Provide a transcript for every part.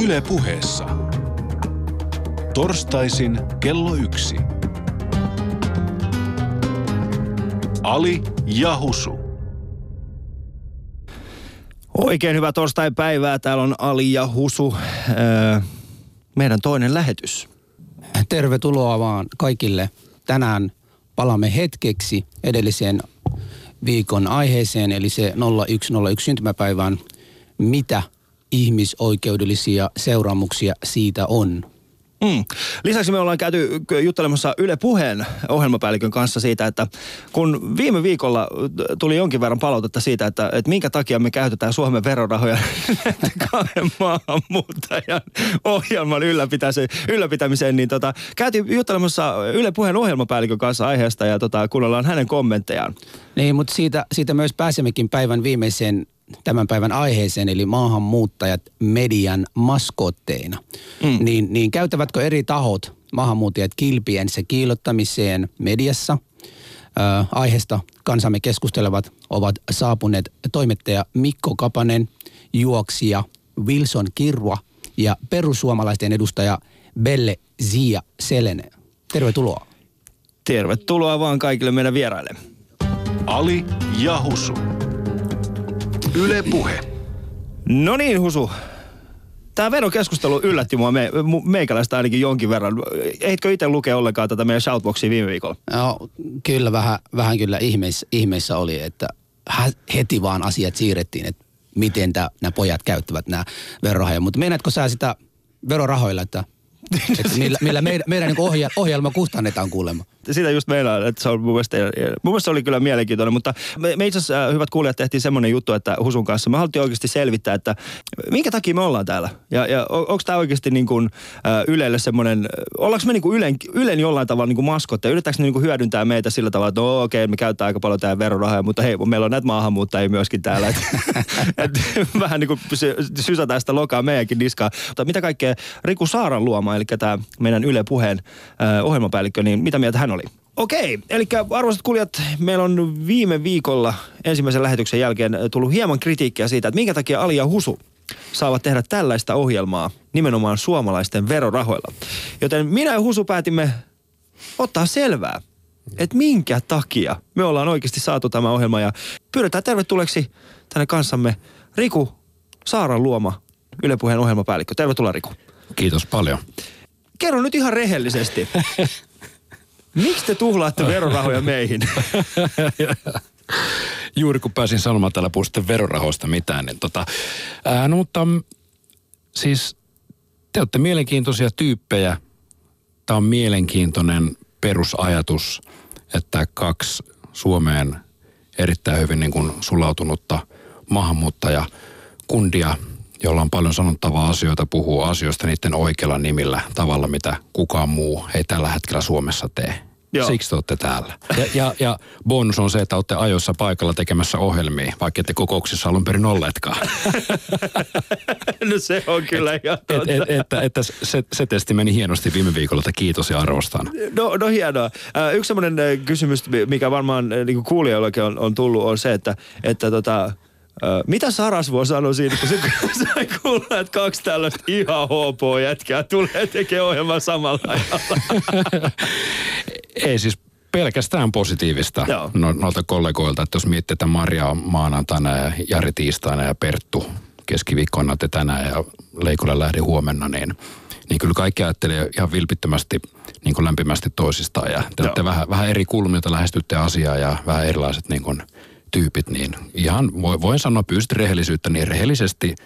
Yle puheessa. Torstaisin kello yksi. Ali ja Husu. Oikein hyvää torstai-päivää. Täällä on Ali ja Husu. Öö, meidän toinen lähetys. Tervetuloa vaan kaikille. Tänään palaamme hetkeksi edelliseen viikon aiheeseen, eli se 0101 syntymäpäivään. Mitä ihmisoikeudellisia seuraamuksia siitä on? Mm. Lisäksi me ollaan käyty juttelemassa Yle Puheen ohjelmapäällikön kanssa siitä, että kun viime viikolla tuli jonkin verran palautetta siitä, että, että minkä takia me käytetään Suomen verorahoja kahden maahanmuuttajan ohjelman ylläpitämiseen, niin tota, käytiin juttelemassa Yle Puheen ohjelmapäällikön kanssa aiheesta ja tota, kuunnellaan hänen kommenttejaan. Niin, mutta siitä, siitä myös pääsemmekin päivän viimeiseen tämän päivän aiheeseen, eli maahanmuuttajat median maskotteina. Mm. Niin, niin käytävätkö eri tahot maahanmuuttajat kilpiensä kiilottamiseen mediassa? Ö, aiheesta kansamme keskustelevat ovat saapuneet toimittaja Mikko Kapanen, juoksija Wilson Kirua ja perussuomalaisten edustaja Belle Zia Selene. Tervetuloa. Tervetuloa vaan kaikille meidän vieraille. Ali ja Husu. Yle Puhe. No niin, Husu. Tämä verokeskustelu yllätti mua me, meikäläistä ainakin jonkin verran. Eitkö itse lukea ollenkaan tätä meidän shoutboxia viime viikolla? No, kyllä vähän, vähän kyllä ihmeissä, ihmeissä oli, että heti vaan asiat siirrettiin, että miten nämä pojat käyttävät nämä verorahoja. Mutta meinaatko sä sitä verorahoilla, että että millä, millä meidän, meidän niin ohjelma kustannetaan kuulemma. Sitä just meillä, että se on mun mielestä, mun mielestä se oli kyllä mielenkiintoinen, mutta me, me itse asiassa, äh, hyvät kuulijat, tehtiin semmoinen juttu, että Husun kanssa me haluttiin oikeasti selvittää, että minkä takia me ollaan täällä. Ja, ja on, onko tämä oikeasti niin kuin, äh, Ylelle semmoinen, ollaanko me niin kuin Ylen, Ylen jollain tavalla niin kuin maskotte, yritetäänkö ne niin kuin hyödyntää meitä sillä tavalla, että no okei, okay, me käytetään aika paljon tämä verorahaa, mutta hei, meillä on näitä maahanmuuttajia myöskin täällä. Et, et, vähän niin kuin sysätään sitä lokaa meidänkin niskaan. Mutta mitä kaikkea Riku Saaran luoma, eli tämä meidän Yle Puheen äh, ohjelmapäällikkö, niin mitä mieltä hän oli? Okei, eli arvoisat kuulijat, meillä on viime viikolla ensimmäisen lähetyksen jälkeen tullut hieman kritiikkiä siitä, että minkä takia Ali ja Husu saavat tehdä tällaista ohjelmaa nimenomaan suomalaisten verorahoilla. Joten minä ja Husu päätimme ottaa selvää, että minkä takia me ollaan oikeasti saatu tämä ohjelma ja pyydetään tervetulleeksi tänne kanssamme Riku Saaran luoma Yle Puheen ohjelmapäällikkö. Tervetuloa Riku. Kiitos paljon. Kerro nyt ihan rehellisesti. Miksi te tuhlaatte verorahoja meihin? Juuri kun pääsin sanomaan täällä puhutte verorahoista mitään, niin tota, ää, no mutta siis te olette mielenkiintoisia tyyppejä. Tämä on mielenkiintoinen perusajatus, että kaksi Suomeen erittäin hyvin niin kuin sulautunutta maahanmuuttaja kundia, jolla on paljon sanottavaa asioita, puhuu asioista niiden oikealla nimillä tavalla, mitä kukaan muu ei tällä hetkellä Suomessa tee. Joo. Siksi te olette täällä. Ja, ja, ja bonus on se, että olette ajoissa paikalla tekemässä ohjelmia, vaikka ette kokouksissa alun perin olleetkaan. no se on kyllä et, et, et, että, että se, se testi meni hienosti viime viikolla, että kiitos ja arvostan. No, no hienoa. Äh, yksi sellainen kysymys, mikä varmaan äh, niin kuulijoillekin on, on tullut, on se, että, että tota, mitä Sarasvuo sanoi siitä, kun se sai kuulla, että kaksi tällaista ihan HP-jätkää tulee tekemään ohjelman samalla ajalla? Ei siis pelkästään positiivista no, noilta kollegoilta, että jos miettii, että Maria maanantaina ja Jari tiistaina ja Perttu keskiviikkona te tänään ja Leikolle lähde huomenna, niin, niin kyllä kaikki ajattelee ihan vilpittömästi niin kuin lämpimästi toisistaan. Ja te olette vähän, vähän eri kulmilta lähestytte asiaa ja vähän erilaiset niin kuin tyypit, niin ihan voin sanoa pyysit rehellisyyttä, niin rehellisesti –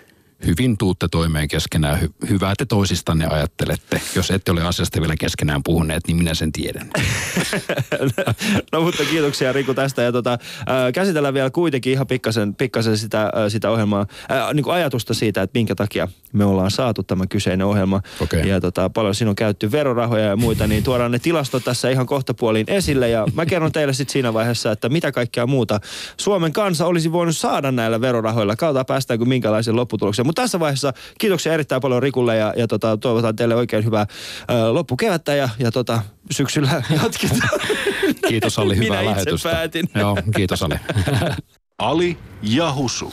hyvin tuutte toimeen keskenään. Hy- hyvää te toisistanne ajattelette. Jos ette ole asiasta vielä keskenään puhuneet, niin minä sen tiedän. no mutta kiitoksia Riku tästä. Ja tota, äh, käsitellään vielä kuitenkin ihan pikkasen, pikkasen sitä, äh, sitä ohjelmaa, äh, niin kuin ajatusta siitä, että minkä takia me ollaan saatu tämä kyseinen ohjelma. Okay. Ja tota, paljon siinä on käytetty verorahoja ja muita, niin tuodaan ne tilastot tässä ihan kohtapuoliin esille. Ja mä kerron teille sitten siinä vaiheessa, että mitä kaikkea muuta Suomen kansa olisi voinut saada näillä verorahoilla. Kautta päästäänkö minkälaisen lopputuloksen. Mutta tässä vaiheessa kiitoksia erittäin paljon Rikulle ja, ja tota, toivotan teille oikein hyvää ää, loppukevättä ja, ja tota, syksyllä jatketaan. Kiitos Ali, hyvää Minä lähetystä. päätin. Joo, kiitos Ali. Ali ja Husu.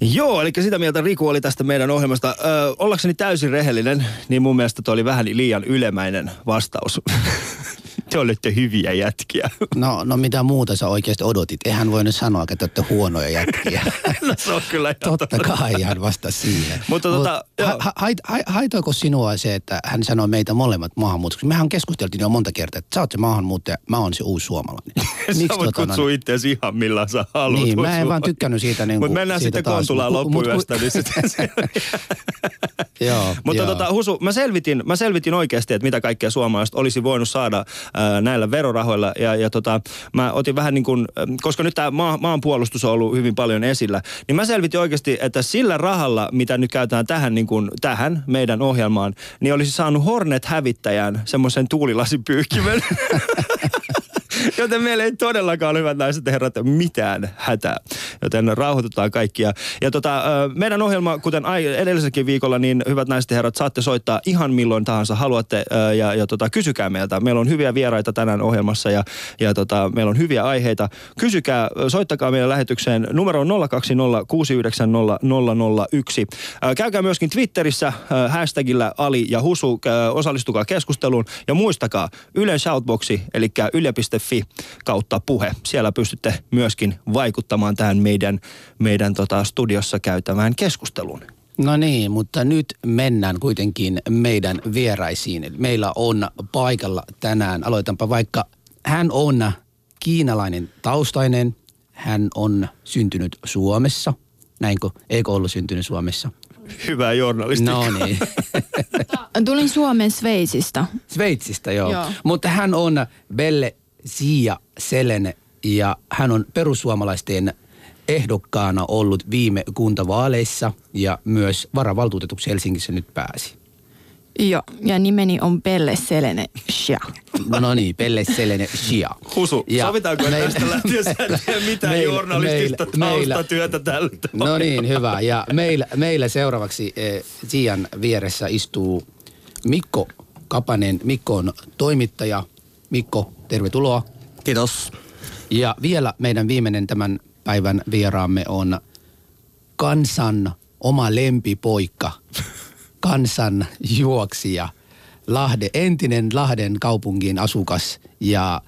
Joo, eli sitä mieltä Riku oli tästä meidän ohjelmasta. Ö, ollakseni täysin rehellinen, niin mun mielestä toi oli vähän liian ylemäinen vastaus. Te olette hyviä jätkiä. No, no mitä muuta sä oikeasti odotit? Eihän voi nyt sanoa, että te olette huonoja jätkiä. no se on kyllä ihan Totta kai hän vasta siihen. Mutta tota, ha, joo. ha, hait- hai- haitoiko sinua se, että hän sanoi meitä molemmat maahanmuuttajiksi? Mehän keskusteltiin jo monta kertaa, että sä oot se maahanmuuttaja, mä oon se uusi suomalainen. Sä voit tota, kutsua no, itseäsi ihan millään sä haluat. Niin, mä en vaan tykkännyt siitä niin Mutta mennään siitä sitten taas. Kontulaan Mut- mut- loppuyöstä. niin Joo, Mutta tota, Husu, mä selvitin, mä selvitin oikeasti, että mitä kaikkea suomalaiset olisi voinut saada näillä verorahoilla. Ja, ja tota, mä otin vähän niin kuin, koska nyt tämä maa, maanpuolustus on ollut hyvin paljon esillä, niin mä selvitin oikeasti, että sillä rahalla, mitä nyt käytetään tähän, niin kuin, tähän meidän ohjelmaan, niin olisi saanut Hornet-hävittäjän semmoisen tuulilasipyyhkimen. Joten meillä ei todellakaan ole, hyvät naiset ja herrat, mitään hätää. Joten rauhoitutaan kaikkia. Ja tota, meidän ohjelma, kuten edelliselläkin viikolla, niin hyvät naiset ja herrat, saatte soittaa ihan milloin tahansa haluatte. Ja, ja tota, kysykää meiltä. Meillä on hyviä vieraita tänään ohjelmassa ja, ja tota, meillä on hyviä aiheita. Kysykää, soittakaa meidän lähetykseen. Numero on 020 690 001. Ö, Käykää myöskin Twitterissä hashtagillä Ali ja Husu. Osallistukaa keskusteluun. Ja muistakaa, Ylen shoutboxi, eli yle.fi kautta puhe. Siellä pystytte myöskin vaikuttamaan tähän meidän, meidän tota studiossa käytävään keskusteluun. No niin, mutta nyt mennään kuitenkin meidän vieraisiin. Meillä on paikalla tänään, aloitanpa vaikka, hän on kiinalainen taustainen, hän on syntynyt Suomessa. Näinkö? Eikö ollut syntynyt Suomessa? Hyvää journalistiikkaa. No niin. Tulin Suomen Sveitsistä. Sveitsistä, joo. Joo. Mutta hän on Belle Sia Selene ja hän on perussuomalaisten ehdokkaana ollut viime kuntavaaleissa ja myös varavaltuutetuksi Helsingissä nyt pääsi. Joo, ja nimeni on Pelle Selene Shia. No, no niin, Pelle Selene Shia. Husu, Ja sovitaanko meil- tästä lähtien? Sä mitään meillä- journalistista meillä- taustatyötä tällä No niin, hyvä. Ja meillä, meillä seuraavaksi eh, Sian vieressä istuu Mikko Kapanen. Mikko on toimittaja. Mikko, tervetuloa. Kiitos. Ja vielä meidän viimeinen tämän päivän vieraamme on kansan oma lempipoika, kansan juoksija, Lahde, entinen Lahden kaupungin asukas ja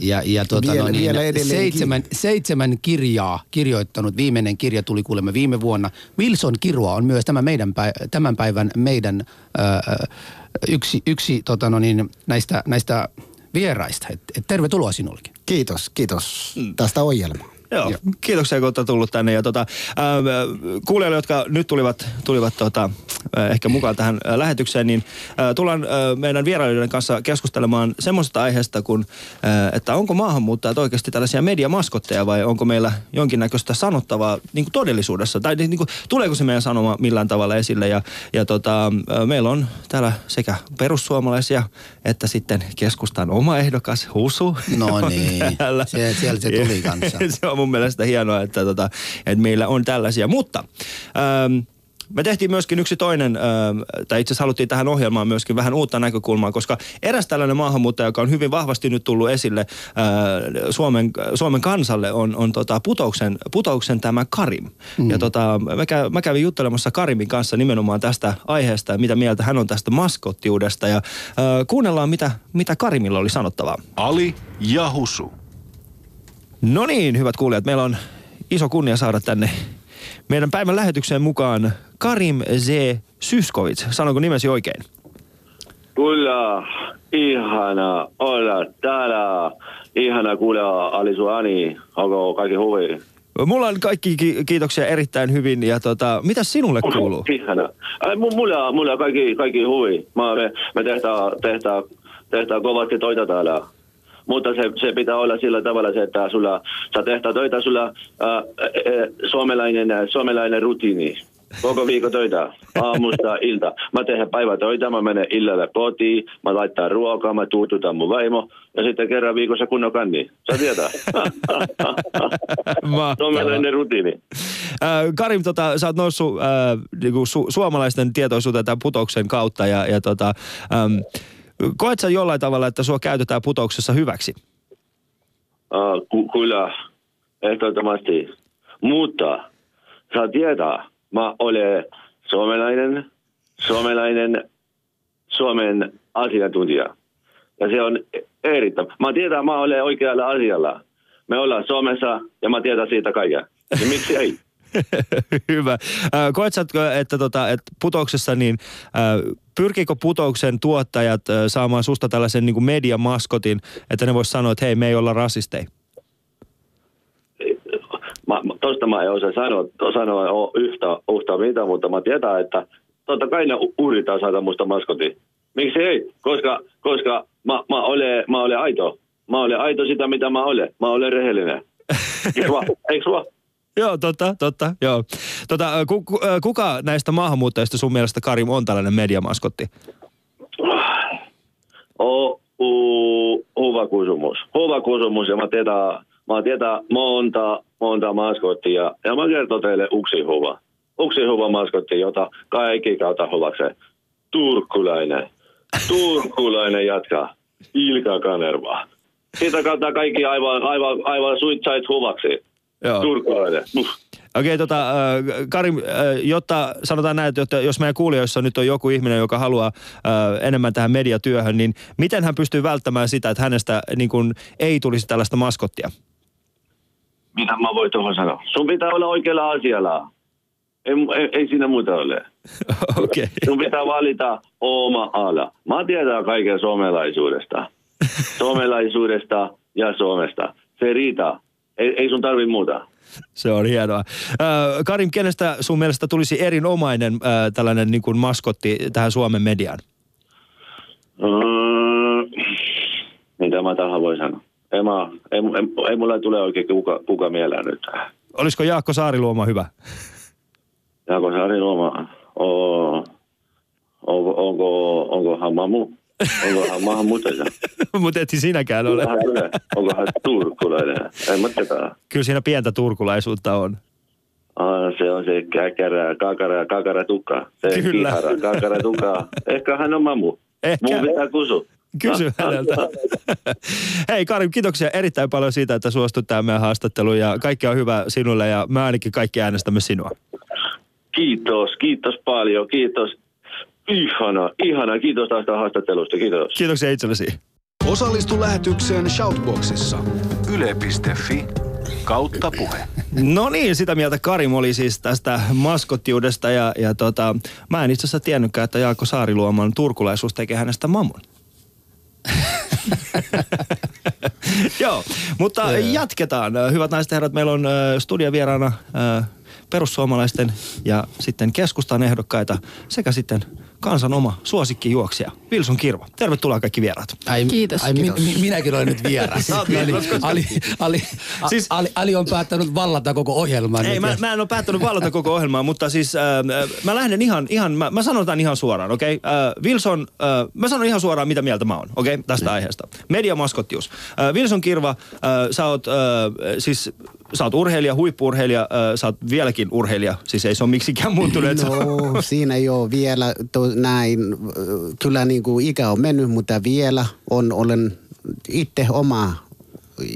ja, ja tota Vielä- no niin, vielä seitsemän, seitsemän kirjaa kirjoittanut. Viimeinen kirja tuli kuulemma viime vuonna. Wilson Kirua on myös tämän, meidän tämän päivän meidän ö, yksi, yksi tota no niin, näistä, näistä vieraista. Et, et tervetuloa sinullekin. Kiitos, kiitos tästä ohjelmaa. Joo, Joo. kiitoksia kun olette tullut tänne. Ja tota, ää, kuulijoille, jotka nyt tulivat, tulivat tota, ää, ehkä mukaan tähän ää, lähetykseen, niin ää, tullaan ää, meidän vierailijoiden kanssa keskustelemaan semmoisesta aiheesta, kun, että onko maahanmuuttajat oikeasti tällaisia mediamaskotteja vai onko meillä jonkinnäköistä sanottavaa niin kuin todellisuudessa? Tai niin kuin, tuleeko se meidän sanoma millään tavalla esille? Ja, ja tota, meillä on täällä sekä perussuomalaisia että sitten keskustan oma ehdokas Husu. No niin, se- siellä se tuli kanssa. se on mun mielestä hienoa, että, tota, että meillä on tällaisia. Mutta ähm, me tehtiin myöskin yksi toinen, ähm, tai itse asiassa haluttiin tähän ohjelmaan myöskin vähän uutta näkökulmaa, koska eräs tällainen maahanmuuttaja, joka on hyvin vahvasti nyt tullut esille äh, Suomen, Suomen kansalle, on, on tota putouksen, putouksen tämä Karim. Mm. Ja tota, mä, kä, mä kävin juttelemassa Karimin kanssa nimenomaan tästä aiheesta ja mitä mieltä hän on tästä maskottiudesta. Ja äh, kuunnellaan, mitä, mitä Karimilla oli sanottavaa. Ali ja Husu. No niin, hyvät kuulijat, meillä on iso kunnia saada tänne meidän päivän lähetykseen mukaan Karim Z. Syskovic. Sanonko nimesi oikein? Kyllä, ihana olla täällä. Ihana kuulla Ali Suani. Onko kaikki huvi? Mulla on kaikki ki- kiitoksia erittäin hyvin ja tota, mitä sinulle kuuluu? Ihana. Ai, mu- mulla, mulla kaikki, kaikki huvi. Mä, me, me tehdään, tehdään, tehdään kovasti töitä täällä. Mutta se, se pitää olla sillä tavalla, se, että sulla, sä tehdään töitä, sulla ää, ää, suomalainen, suomalainen rutiini. Koko viikko töitä, aamusta ilta. Mä teen päivätöitä, mä menen illalle kotiin, mä laittaa ruokaa, mä tuututan mun vaimo ja sitten kerran viikossa kunnon kanni. Sä tietää. Suomalainen rutiini. Äh, Karim, tota, sä oot noussut äh, niinku su- suomalaisten tietoisuuteen tämän putouksen kautta ja, ja tota, ähm, koet sä jollain tavalla, että sua käytetään putouksessa hyväksi? Uh, ku, kyllä, ehdottomasti. Mutta saa tietää, mä olen suomalainen, suomalainen, Suomen asiantuntija. Ja se on erittäin. Mä tiedän, mä olen oikealla asialla. Me ollaan Suomessa ja mä tiedän siitä kaiken. Ja miksi ei? Hyvä. Koet sä, että, tota, että putouksessa, niin äh, pyrkikö putouksen tuottajat saamaan susta tällaisen niin kuin mediamaskotin, että ne vois sanoa, että hei, me ei olla rasisteja? Mä, tosta mä en osaa sanoa, sanoa yhtä, yhtä mitä, mutta mä tiedän, että totta kai ne yrittää saada musta maskoti. Miksi ei? Koska, koska mä, mä, olen, mä olen aito. Mä olen aito sitä, mitä mä olen. Mä olen rehellinen. Eikö vaan? Eikö vaan? Joo, totta, totta, joo. Tota, äh, ku, ku, äh, kuka näistä maahanmuuttajista sun mielestä, Karim, on tällainen mediamaskotti? O, u, hyvä kysymys. Hyvä kysymys ja mä tiedän, mä tiedän monta, monta maskottia. Ja mä kerron teille yksi hyvä. Yksi hyvä maskotti, jota kaikki kautta hyväkseen. Turkkulainen. Turkkulainen jatka. Ilka Kanerva. Sitä kautta kaikki aivan, aivan, aivan suitsait hyväksi. Joo. Turkkulainen. Uff. Okei, tota, äh, Karim, äh, jotta sanotaan näin, että jos meidän kuulijoissa nyt on joku ihminen, joka haluaa äh, enemmän tähän mediatyöhön, niin miten hän pystyy välttämään sitä, että hänestä niin kun, ei tulisi tällaista maskottia? Mitä mä voin tuohon sanoa? Sun pitää olla oikealla asialla. Ei, ei, ei siinä muuta ole. Okei. Sun pitää valita oma ala. Mä tiedän kaiken suomalaisuudesta. Suomalaisuudesta ja Suomesta. Se riittää. Ei, ei sun tarvi muuta. Se on hienoa. Äh, Karim, kenestä sun mielestä tulisi erinomainen äh, tällainen niin kuin maskotti tähän Suomen mediaan? Mm, mitä mä tähän voi sanoa? Ei, mä, ei, ei, ei mulla tule oikein kuka, kuka mieleen nyt. Olisiko Jaakko Saariluoma hyvä? Jaako Saari Luoma, o, onko, onko, onkohan mamu? Onkohan maahanmuuttaja? Mutta et sinäkään ole. Onkohan, turkulainen? En mä tiedä. Kyllä siinä pientä turkulaisuutta on. Ah, se on se käkärä, kakara, kakara tukka. Se Kyllä. kihara, kakara tukka. Ehkä hän on mamu. Ehkä. Mun pitää kysyä. Kysy Ah, häneltä. Hei Karim, kiitoksia erittäin paljon siitä, että suostut tähän meidän haastatteluun ja kaikki on hyvä sinulle ja me ainakin kaikki äänestämme sinua. Kiitos, kiitos paljon, kiitos. Ihana, ihana. Kiitos tästä haastattelusta, kiitos. Kiitoksia itsellesi. Osallistu lähetykseen Shoutboxissa. Yle.fi kautta puhe. No niin, sitä mieltä Karim oli siis tästä maskottiudesta ja, ja tota, mä en itse asiassa tiennytkään, että Jaakko Saariluoman turkulaisuus tekee hänestä mamon. Joo, mutta jatketaan. Hyvät naiset ja herrat, meillä on äh, studiovieraana äh, perussuomalaisten ja sitten keskustan ehdokkaita sekä sitten kansan oma suosikkijuoksija Wilson Kirva. Tervetuloa kaikki vieraat. Ai, Kiitos. Ai, mi, mi, minäkin olen nyt vieras. Ali, Ali, Ali, Siis- siis, Ali, Ali on päättänyt vallata koko ohjelman. Ei, nyt mä, mä en ole päättänyt vallata koko ohjelmaa, mutta siis äh, äh, mä lähden ihan, ihan mä, mä sanon tämän ihan suoraan, okei? Okay? Äh, Wilson, äh, mä sanon ihan suoraan, mitä mieltä mä oon, okei? Okay? Tästä aiheesta. Mediamaskottius. Äh, Wilson Kirva, äh, sä oot äh, siis sä oot urheilija, huippuurheilija, äh, sä oot vieläkin urheilija, siis ei se ole miksikään muuttunut. No, siinä ei ole vielä to, näin. Kyllä niin kuin ikä on mennyt, mutta vielä on, olen itse oma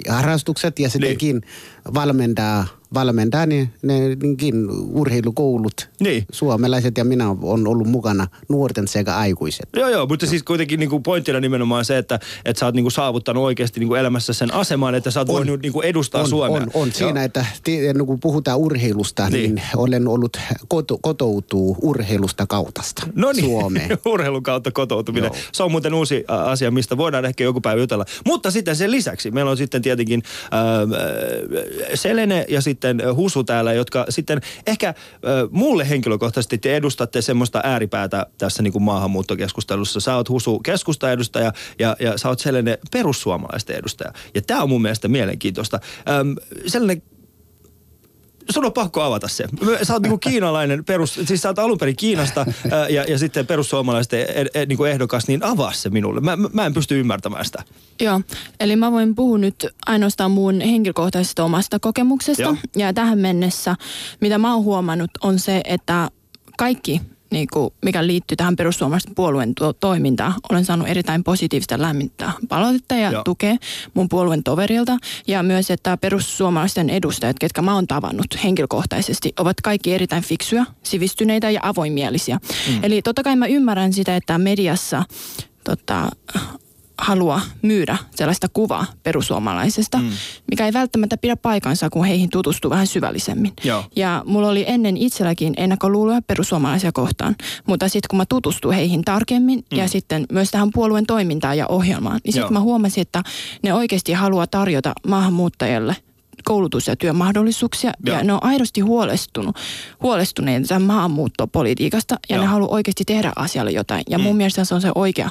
harrastukset ja sittenkin valmentaa, valmentaa ne, ne nekin urheilukoulut. Niin. Suomalaiset ja minä on ollut mukana nuorten sekä aikuiset. Joo, joo, mutta siis kuitenkin niin kuin pointtina nimenomaan se, että, että sä oot niin kuin saavuttanut oikeasti niin kuin elämässä sen aseman, että sä oot voinut niin kuin edustaa on, Suomea. On, on. Siinä, että ti- kun puhutaan urheilusta, Niin. niin, olen ollut koto, kotoutuu urheilusta kautasta No niin, Suomeen. urheilun kautta kotoutuminen. Joo. Se on muuten uusi asia, mistä voidaan ehkä joku päivä jutella. Mutta sitten sen lisäksi meillä on sitten tietenkin äh, Selene ja sitten Husu täällä, jotka sitten ehkä mulle henkilökohtaisesti te edustatte semmoista ääripäätä tässä niin kuin maahanmuuttokeskustelussa. Sä oot Husu keskustaedustaja ja, ja sä oot Selene perussuomalaisten edustaja. Ja tämä on mun mielestä mielenkiintoista. Selene, sun on pakko avata se. Sä oot niinku kiinalainen perus, siis sä oot alun perin Kiinasta ää, ja, ja sitten perussuomalaisten ed, ed, niinku ehdokas, niin avaa se minulle. Mä, mä- mä en pysty ymmärtämään sitä. Joo, eli mä voin puhua nyt ainoastaan mun henkilökohtaisesta omasta kokemuksesta. Joo. Ja tähän mennessä, mitä mä oon huomannut, on se, että kaikki niin kuin, mikä liittyy tähän perussuomalaisten puolueen to- toimintaan. Olen saanut erittäin positiivista lämmintä palautetta ja Joo. tukea mun puolueen toverilta. Ja myös, että perussuomalaisten edustajat, ketkä mä oon tavannut henkilökohtaisesti, ovat kaikki erittäin fiksuja, sivistyneitä ja avoimielisiä. Mm. Eli totta kai mä ymmärrän sitä, että mediassa tota, halua myydä sellaista kuvaa perussuomalaisesta, mm. mikä ei välttämättä pidä paikansa, kun heihin tutustuu vähän syvällisemmin. Joo. Ja mulla oli ennen itselläkin ennakkoluuloja perussuomalaisia kohtaan, mutta sitten kun mä tutustuin heihin tarkemmin mm. ja sitten myös tähän puolueen toimintaan ja ohjelmaan, niin sitten mä huomasin, että ne oikeasti haluaa tarjota maahanmuuttajille koulutus- ja työmahdollisuuksia. Joo. Ja ne on aidosti huolestunut, huolestuneita maahanmuuttopolitiikasta ja Joo. ne haluaa oikeasti tehdä asialle jotain. Ja mun mielestä se on se oikea,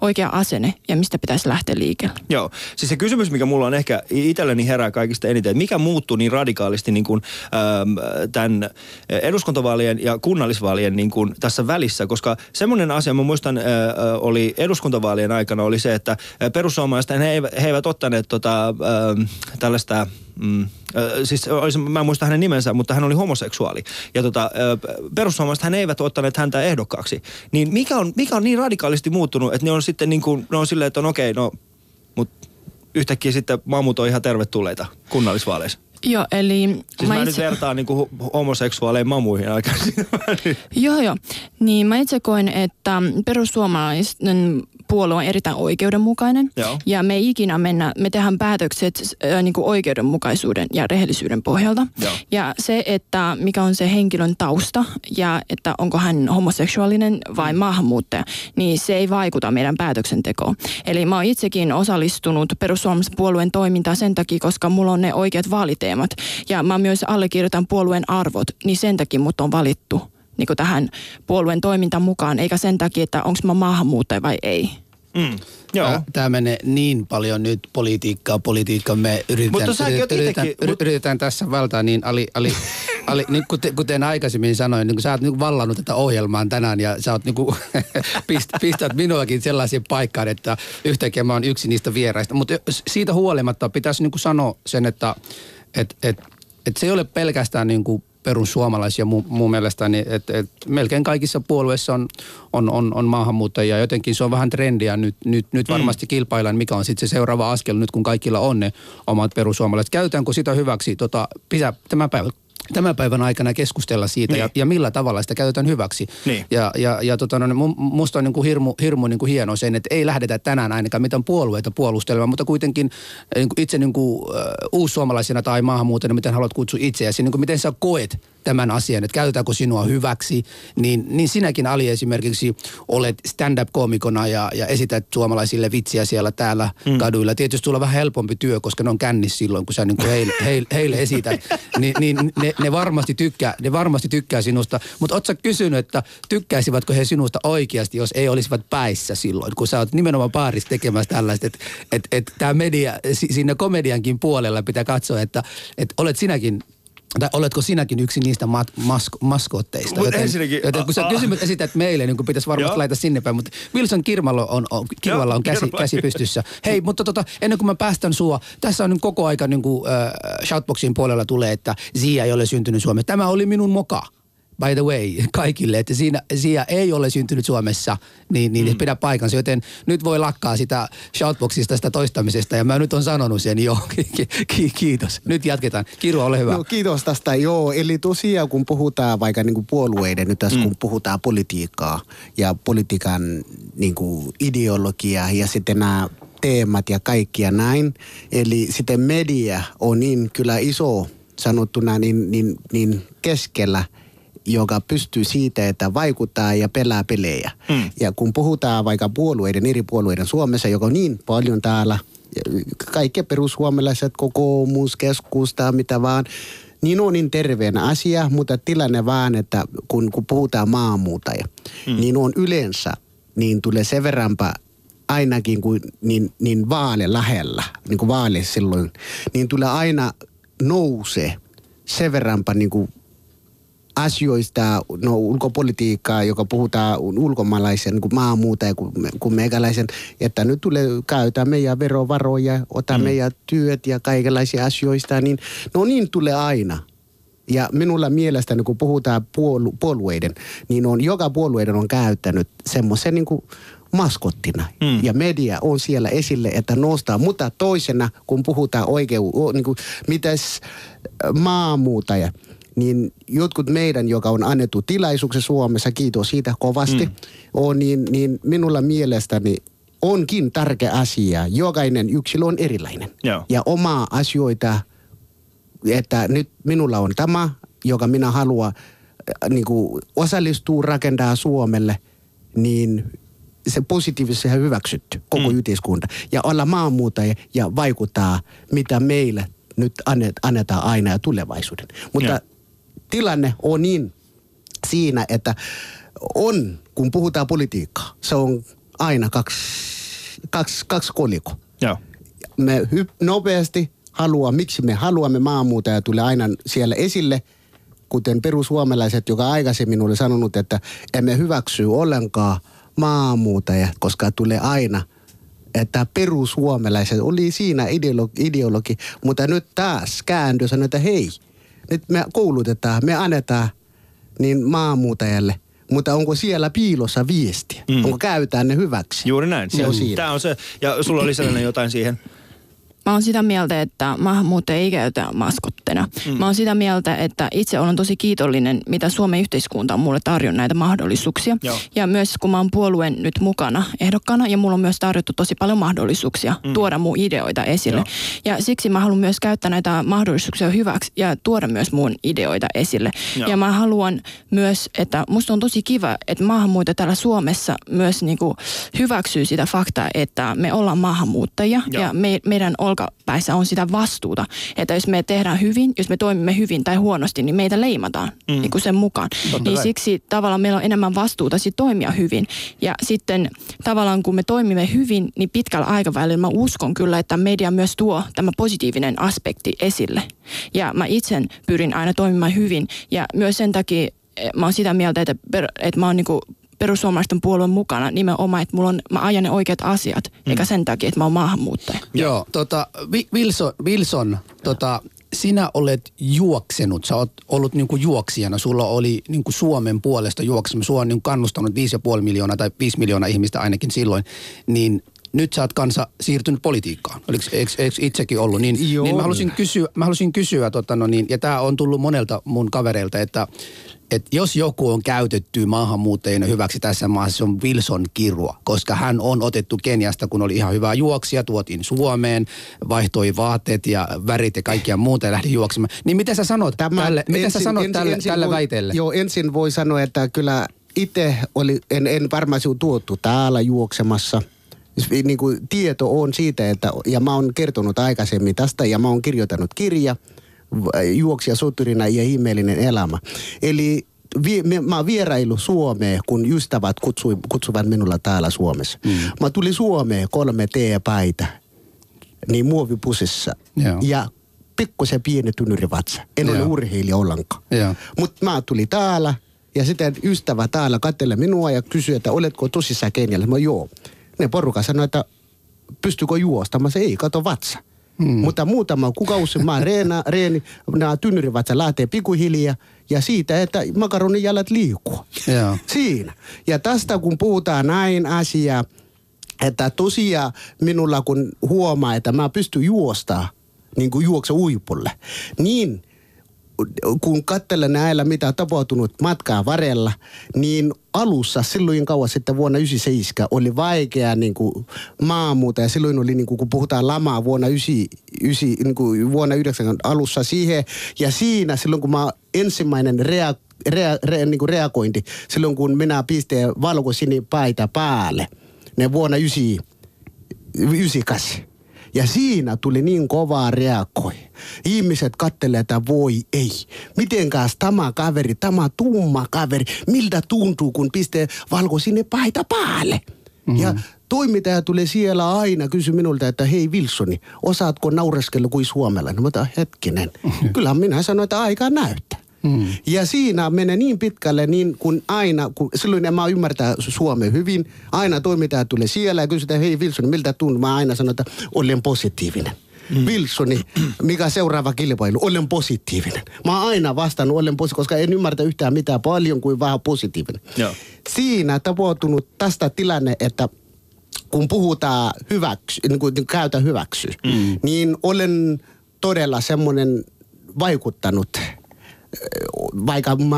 oikea asenne ja mistä pitäisi lähteä liikkeelle. Joo, siis se kysymys, mikä mulla on ehkä itselleni herää kaikista eniten, että mikä muuttuu niin radikaalisti niin kuin, ähm, tämän eduskuntavaalien ja kunnallisvaalien niin kuin tässä välissä, koska semmoinen asia, mä muistan, äh, äh, oli eduskuntavaalien aikana oli se, että äh, perussuomalaiset, he, he eivät ottaneet tota, äh, tällaista Mm, ö, siis olisi, mä en muista hänen nimensä, mutta hän oli homoseksuaali. Ja tota, ö, perussuomalaiset hän eivät ottaneet häntä ehdokkaaksi. Niin mikä on, mikä on niin radikaalisti muuttunut, että ne on sitten niin kuin, ne on silleen, että on okei, no, mutta yhtäkkiä sitten maamut on ihan tervetulleita kunnallisvaaleissa. Joo, eli Siis mä, mä nyt vertaan niin kuin homoseksuaaleihin mamuihin aikaisin. Joo, joo. Niin mä itse koen, että perussuomalaisten puolue on erittäin oikeudenmukainen. Joo. Ja me ei ikinä mennä, me tehdään päätökset äh, niin kuin oikeudenmukaisuuden ja rehellisyyden pohjalta. Joo. Ja se, että mikä on se henkilön tausta ja että onko hän homoseksuaalinen vai maahanmuuttaja, niin se ei vaikuta meidän päätöksentekoon. Eli mä oon itsekin osallistunut perussuomalaisen puolueen toimintaan sen takia, koska mulla on ne oikeat vaaliteemat. Ja mä myös allekirjoitan puolueen arvot, niin sen takia mut on valittu niin kuin tähän puolueen toimintaan mukaan, eikä sen takia, että onko mä maahanmuuttaja vai ei. Mm. Joo. Tämä menee niin paljon nyt politiikkaa, politiikkaa. Me yritetään, Mutta yritetään, itekin- yri- mut- yritetään tässä valtaa, niin Ali, Ali, Ali niin kuten, kuten aikaisemmin sanoin, niin kun sä oot niin vallannut tätä ohjelmaa tänään ja sä oot niin kuin, pist, pistät minuakin sellaiseen paikkaan, että yhtäkkiä mä oon yksi niistä vieraista. Mutta siitä huolimatta pitäisi niin kuin sanoa sen, että et, et, et se ei ole pelkästään niin kuin perussuomalaisia mun, mun mielestäni, että et melkein kaikissa puolueissa on, on, on, on maahanmuuttajia. Jotenkin se on vähän trendiä. Nyt, nyt, nyt varmasti kilpaillaan, mikä on sitten se seuraava askel nyt, kun kaikilla on ne omat perussuomalaiset. Käytetäänkö sitä hyväksi? Tota, pitää tämän päivän tämän päivän aikana keskustella siitä Niin. ja, ja millä tavalla sitä käytetään hyväksi. Niin. Ja, ja, ja tota, no, mu- musta on niin kuin hirmu, hirmu niin kuin hieno sen, että ei lähdetä tänään ainakaan mitään puolueita puolustelemaan, mutta kuitenkin eh, niin kuin itse niin kuin, uh, uussuomalaisena tai maahanmuuttajana, miten haluat kutsua itseäsi, niin kuin miten sä koet tämän asian, että käytetäänkö sinua hyväksi, niin, niin sinäkin Ali esimerkiksi olet stand-up-koomikona ja, ja esität suomalaisille vitsiä siellä täällä mm. kaduilla. Tietysti sulla on vähän helpompi työ, koska ne on kännissä silloin, kun sä niin kuin heille, heille, heille esität. Ni, niin ne, ne, varmasti tykkää, ne varmasti tykkää sinusta. Mutta ootko sä kysynyt, että tykkäisivätkö he sinusta oikeasti, jos ei olisivat päissä silloin, kun sä oot nimenomaan baarissa tekemässä tällaista, että et, et tämä media, si- siinä komediankin puolella pitää katsoa, että et olet sinäkin tai oletko sinäkin yksi niistä mat- mask- maskotteista? Mut Joten, ensinnäkin- joten kun sä kysymys esität meille, niin kun pitäisi varmasti Joo. laittaa sinne päin. Mutta Wilson Kirmalo on, on, Kirmalla on käsi, käsi pystyssä. Hei, mutta tota, ennen kuin mä päästän sua, tässä on nyt koko aika niin kuin, äh, Shoutboxin puolella tulee, että Zia ei ole syntynyt Suomessa. Tämä oli minun moka. By the way, kaikille, että siinä Zia ei ole syntynyt Suomessa, niin, niin mm. pidä paikansa. Joten nyt voi lakkaa sitä Shoutboxista, sitä toistamisesta. Ja mä nyt on sanonut sen jo. Ki- ki- Kiitos. Nyt jatketaan. Kiru, ole hyvä. No kiitos tästä. Joo, eli tosiaan kun puhutaan vaikka niin kuin puolueiden, nyt tässä mm. kun puhutaan politiikkaa ja politiikan niin kuin ideologiaa ja sitten nämä teemat ja kaikkia näin. Eli sitten media on niin kyllä iso sanottuna niin, niin, niin keskellä joka pystyy siitä, että vaikuttaa ja pelaa pelejä. Mm. Ja kun puhutaan vaikka puolueiden, eri puolueiden Suomessa, joka on niin paljon täällä, kaikki perussuomalaiset, kokoomus, keskusta, mitä vaan, niin on niin terveen asia, mutta tilanne vaan, että kun, kun puhutaan maahanmuuttaja, mm. niin on yleensä, niin tulee sen verranpa ainakin kuin niin, niin vaale lähellä, niin kuin vaale silloin, niin tulee aina nousee sen verranpa niin kuin asioista, no ulkopolitiikkaa, joka puhutaan ulkomaalaisen niin maahanmuuttajan kuin, kuin meikäläisen, että nyt tulee käyttää meidän verovaroja, ota mm. meidän työt ja kaikenlaisia asioista, niin no niin tulee aina. Ja minulla mielestäni, kun puhutaan puolu- puolueiden, niin on, joka puolueiden on käyttänyt semmoisen niin kuin maskottina. Mm. Ja media on siellä esille, että nostaa. Mutta toisena, kun puhutaan oikeu, niin kuin, mitäs maamuutaja, niin jotkut meidän, joka on annettu tilaisuuksia Suomessa, kiitos siitä kovasti, mm. on, niin, niin minulla mielestäni onkin tärkeä asia. Jokainen yksilö on erilainen. Joo. Ja omaa asioita, että nyt minulla on tämä, joka minä haluan äh, niin kuin osallistua rakentaa Suomelle, niin se positiivisesti hyväksytty koko mm. yhteiskunta. Ja olla maanmuuttaja ja vaikuttaa, mitä meille nyt annet, annetaan aina ja tulevaisuuden. Mutta. Tilanne on niin siinä, että on, kun puhutaan politiikkaa, se on aina kaksi, kaksi, kaksi koliko. Joo. Me hy- nopeasti haluaa, miksi me haluamme maahanmuuttaja tulee aina siellä esille, kuten perussuomalaiset, joka aikaisemmin oli sanonut, että emme hyväksy ollenkaan maahanmuuttajat, koska tulee aina että perussuomalaiset oli siinä ideologi, ideologi, mutta nyt taas kääntyy sanoi, että hei, nyt me koulutetaan, me annetaan niin maahanmuutajalle, mutta onko siellä piilossa viesti? Mm. Onko käytetään ne hyväksi? Juuri näin. Se on siinä. Tämä on se. Ja sulla oli sellainen jotain siihen. Mä oon sitä mieltä, että maahanmuuttajia ei käytä maskotteina. Mm. Mä oon sitä mieltä, että itse olen tosi kiitollinen, mitä Suomen yhteiskunta on mulle tarjonnut näitä mahdollisuuksia. Joo. Ja myös kun mä oon puolueen nyt mukana ehdokkaana ja mulla on myös tarjottu tosi paljon mahdollisuuksia mm. tuoda mun ideoita esille. Joo. Ja siksi mä haluan myös käyttää näitä mahdollisuuksia hyväksi ja tuoda myös mun ideoita esille. Joo. Ja mä haluan myös, että musta on tosi kiva, että maahanmuutto täällä Suomessa myös niinku hyväksyy sitä faktaa, että me ollaan maahanmuuttajia Joo. ja me, meidän olkapäissä on sitä vastuuta, että jos me tehdään hyvin, jos me toimimme hyvin tai huonosti, niin meitä leimataan mm. niin kuin sen mukaan. Totta niin kai. siksi tavallaan meillä on enemmän vastuuta sit toimia hyvin. Ja sitten tavallaan kun me toimimme hyvin, niin pitkällä aikavälillä mä uskon kyllä, että media myös tuo tämä positiivinen aspekti esille. Ja mä itse pyrin aina toimimaan hyvin ja myös sen takia eh, mä oon sitä mieltä, että, per, että mä oon niinku perussuomalaisten puolueen mukana nimenomaan, että mulla on, mä ajan ne oikeat asiat, mm. eikä sen takia, että mä oon maahanmuuttaja. Joo, tota, Wilson, Wilson tota, sinä olet juoksenut, sä oot ollut niinku juoksijana, sulla oli niinku Suomen puolesta juoksemassa, sua on niinku kannustanut 5,5 miljoonaa tai 5 miljoonaa ihmistä ainakin silloin, niin nyt sä oot kanssa siirtynyt politiikkaan. Oliko eikö, eikö itsekin ollut? Niin, Joo. niin mä halusin kysyä, mä halusin kysyä tota, no niin, ja tämä on tullut monelta mun kavereilta, että että jos joku on käytetty maahanmuuttajien hyväksi tässä maassa, se on Wilson Kirua, koska hän on otettu Keniasta, kun oli ihan hyvä juoksija, tuotiin Suomeen, vaihtoi vaatteet ja värit ja kaikkia muuta ja lähti juoksemaan. Niin mitä sä sanot tälle, mitä sä sanot tälle, tälle voi, väitteelle? Joo, ensin voi sanoa, että kyllä itse oli, en, en varmasti ole tuotu täällä juoksemassa. Niin kuin tieto on siitä, että, ja mä oon kertonut aikaisemmin tästä, ja mä oon kirjoittanut kirja, juoksija soturina ja ihmeellinen elämä. Eli vi, me, mä oon vierailu Suomeen, kun ystävät kutsui, kutsuvat minulla täällä Suomessa. Mm. Mä tulin Suomeen kolme teepäitä, niin muovipusissa. Joo. Ja pikkusen pieni tynyrivatsa. En ole Joo. urheilija ollenkaan. Joo. Mutta mä tulin täällä ja sitten ystävä täällä katseli minua ja kysyi, että oletko tosissaan Kenialla? Mä joo. Ne porukka sanoi, että pystykö juostamaan? Se ei, kato vatsa. Hmm. Mutta muutama kuukausi mä reena, reeni, nämä tynyrivatsa lähtee pikkuhiljaa ja siitä, että makaronin jalat liikkuu. Joo. Siinä. Ja tästä kun puhutaan näin asiaa, että tosiaan minulla kun huomaa, että mä pystyn juosta, niin kuin juokse uipulle, niin kun katselen näillä, mitä on tapahtunut matkaa varrella, niin alussa silloin kauan sitten vuonna 97 oli vaikea niin kuin maamuuta ja silloin oli, niin kuin, kun puhutaan lamaa vuonna 99, niin kuin vuonna 90 alussa siihen ja siinä silloin kun mä ensimmäinen rea, rea, rea, niin kuin reagointi, silloin kun minä pistin valkoisinipaita päälle, ne vuonna 99, 98. Ja siinä tuli niin kovaa reagoi. Ihmiset kattelee, että voi ei. Mitenkäs tämä kaveri, tämä tumma kaveri, miltä tuntuu, kun pistee valkoisine paita päälle? Mm-hmm. Ja toimittaja tuli siellä aina kysy minulta, että hei Wilsoni, osaatko naureskella kuin suomalainen? Mä otan hetkinen. Kyllä minä sanoin, että aika näyttää. Mm. Ja siinä menee niin pitkälle, niin kun aina, kun silloin en mä ymmärtää Suomea hyvin, aina toimittaja tulee siellä ja kysytään, hei Wilson, miltä tuntuu? Mä aina sanon, että olen positiivinen. mm. Wilsoni, mikä seuraava kilpailu, olen positiivinen. Mä oon aina vastannut, olen positiivinen, koska en ymmärtä yhtään mitään paljon kuin vähän positiivinen. Joo. Siinä tapahtunut tästä tilanne, että kun puhutaan hyväksy, niin kuin käytä hyväksy, mm. niin olen todella semmoinen vaikuttanut, vaikka mä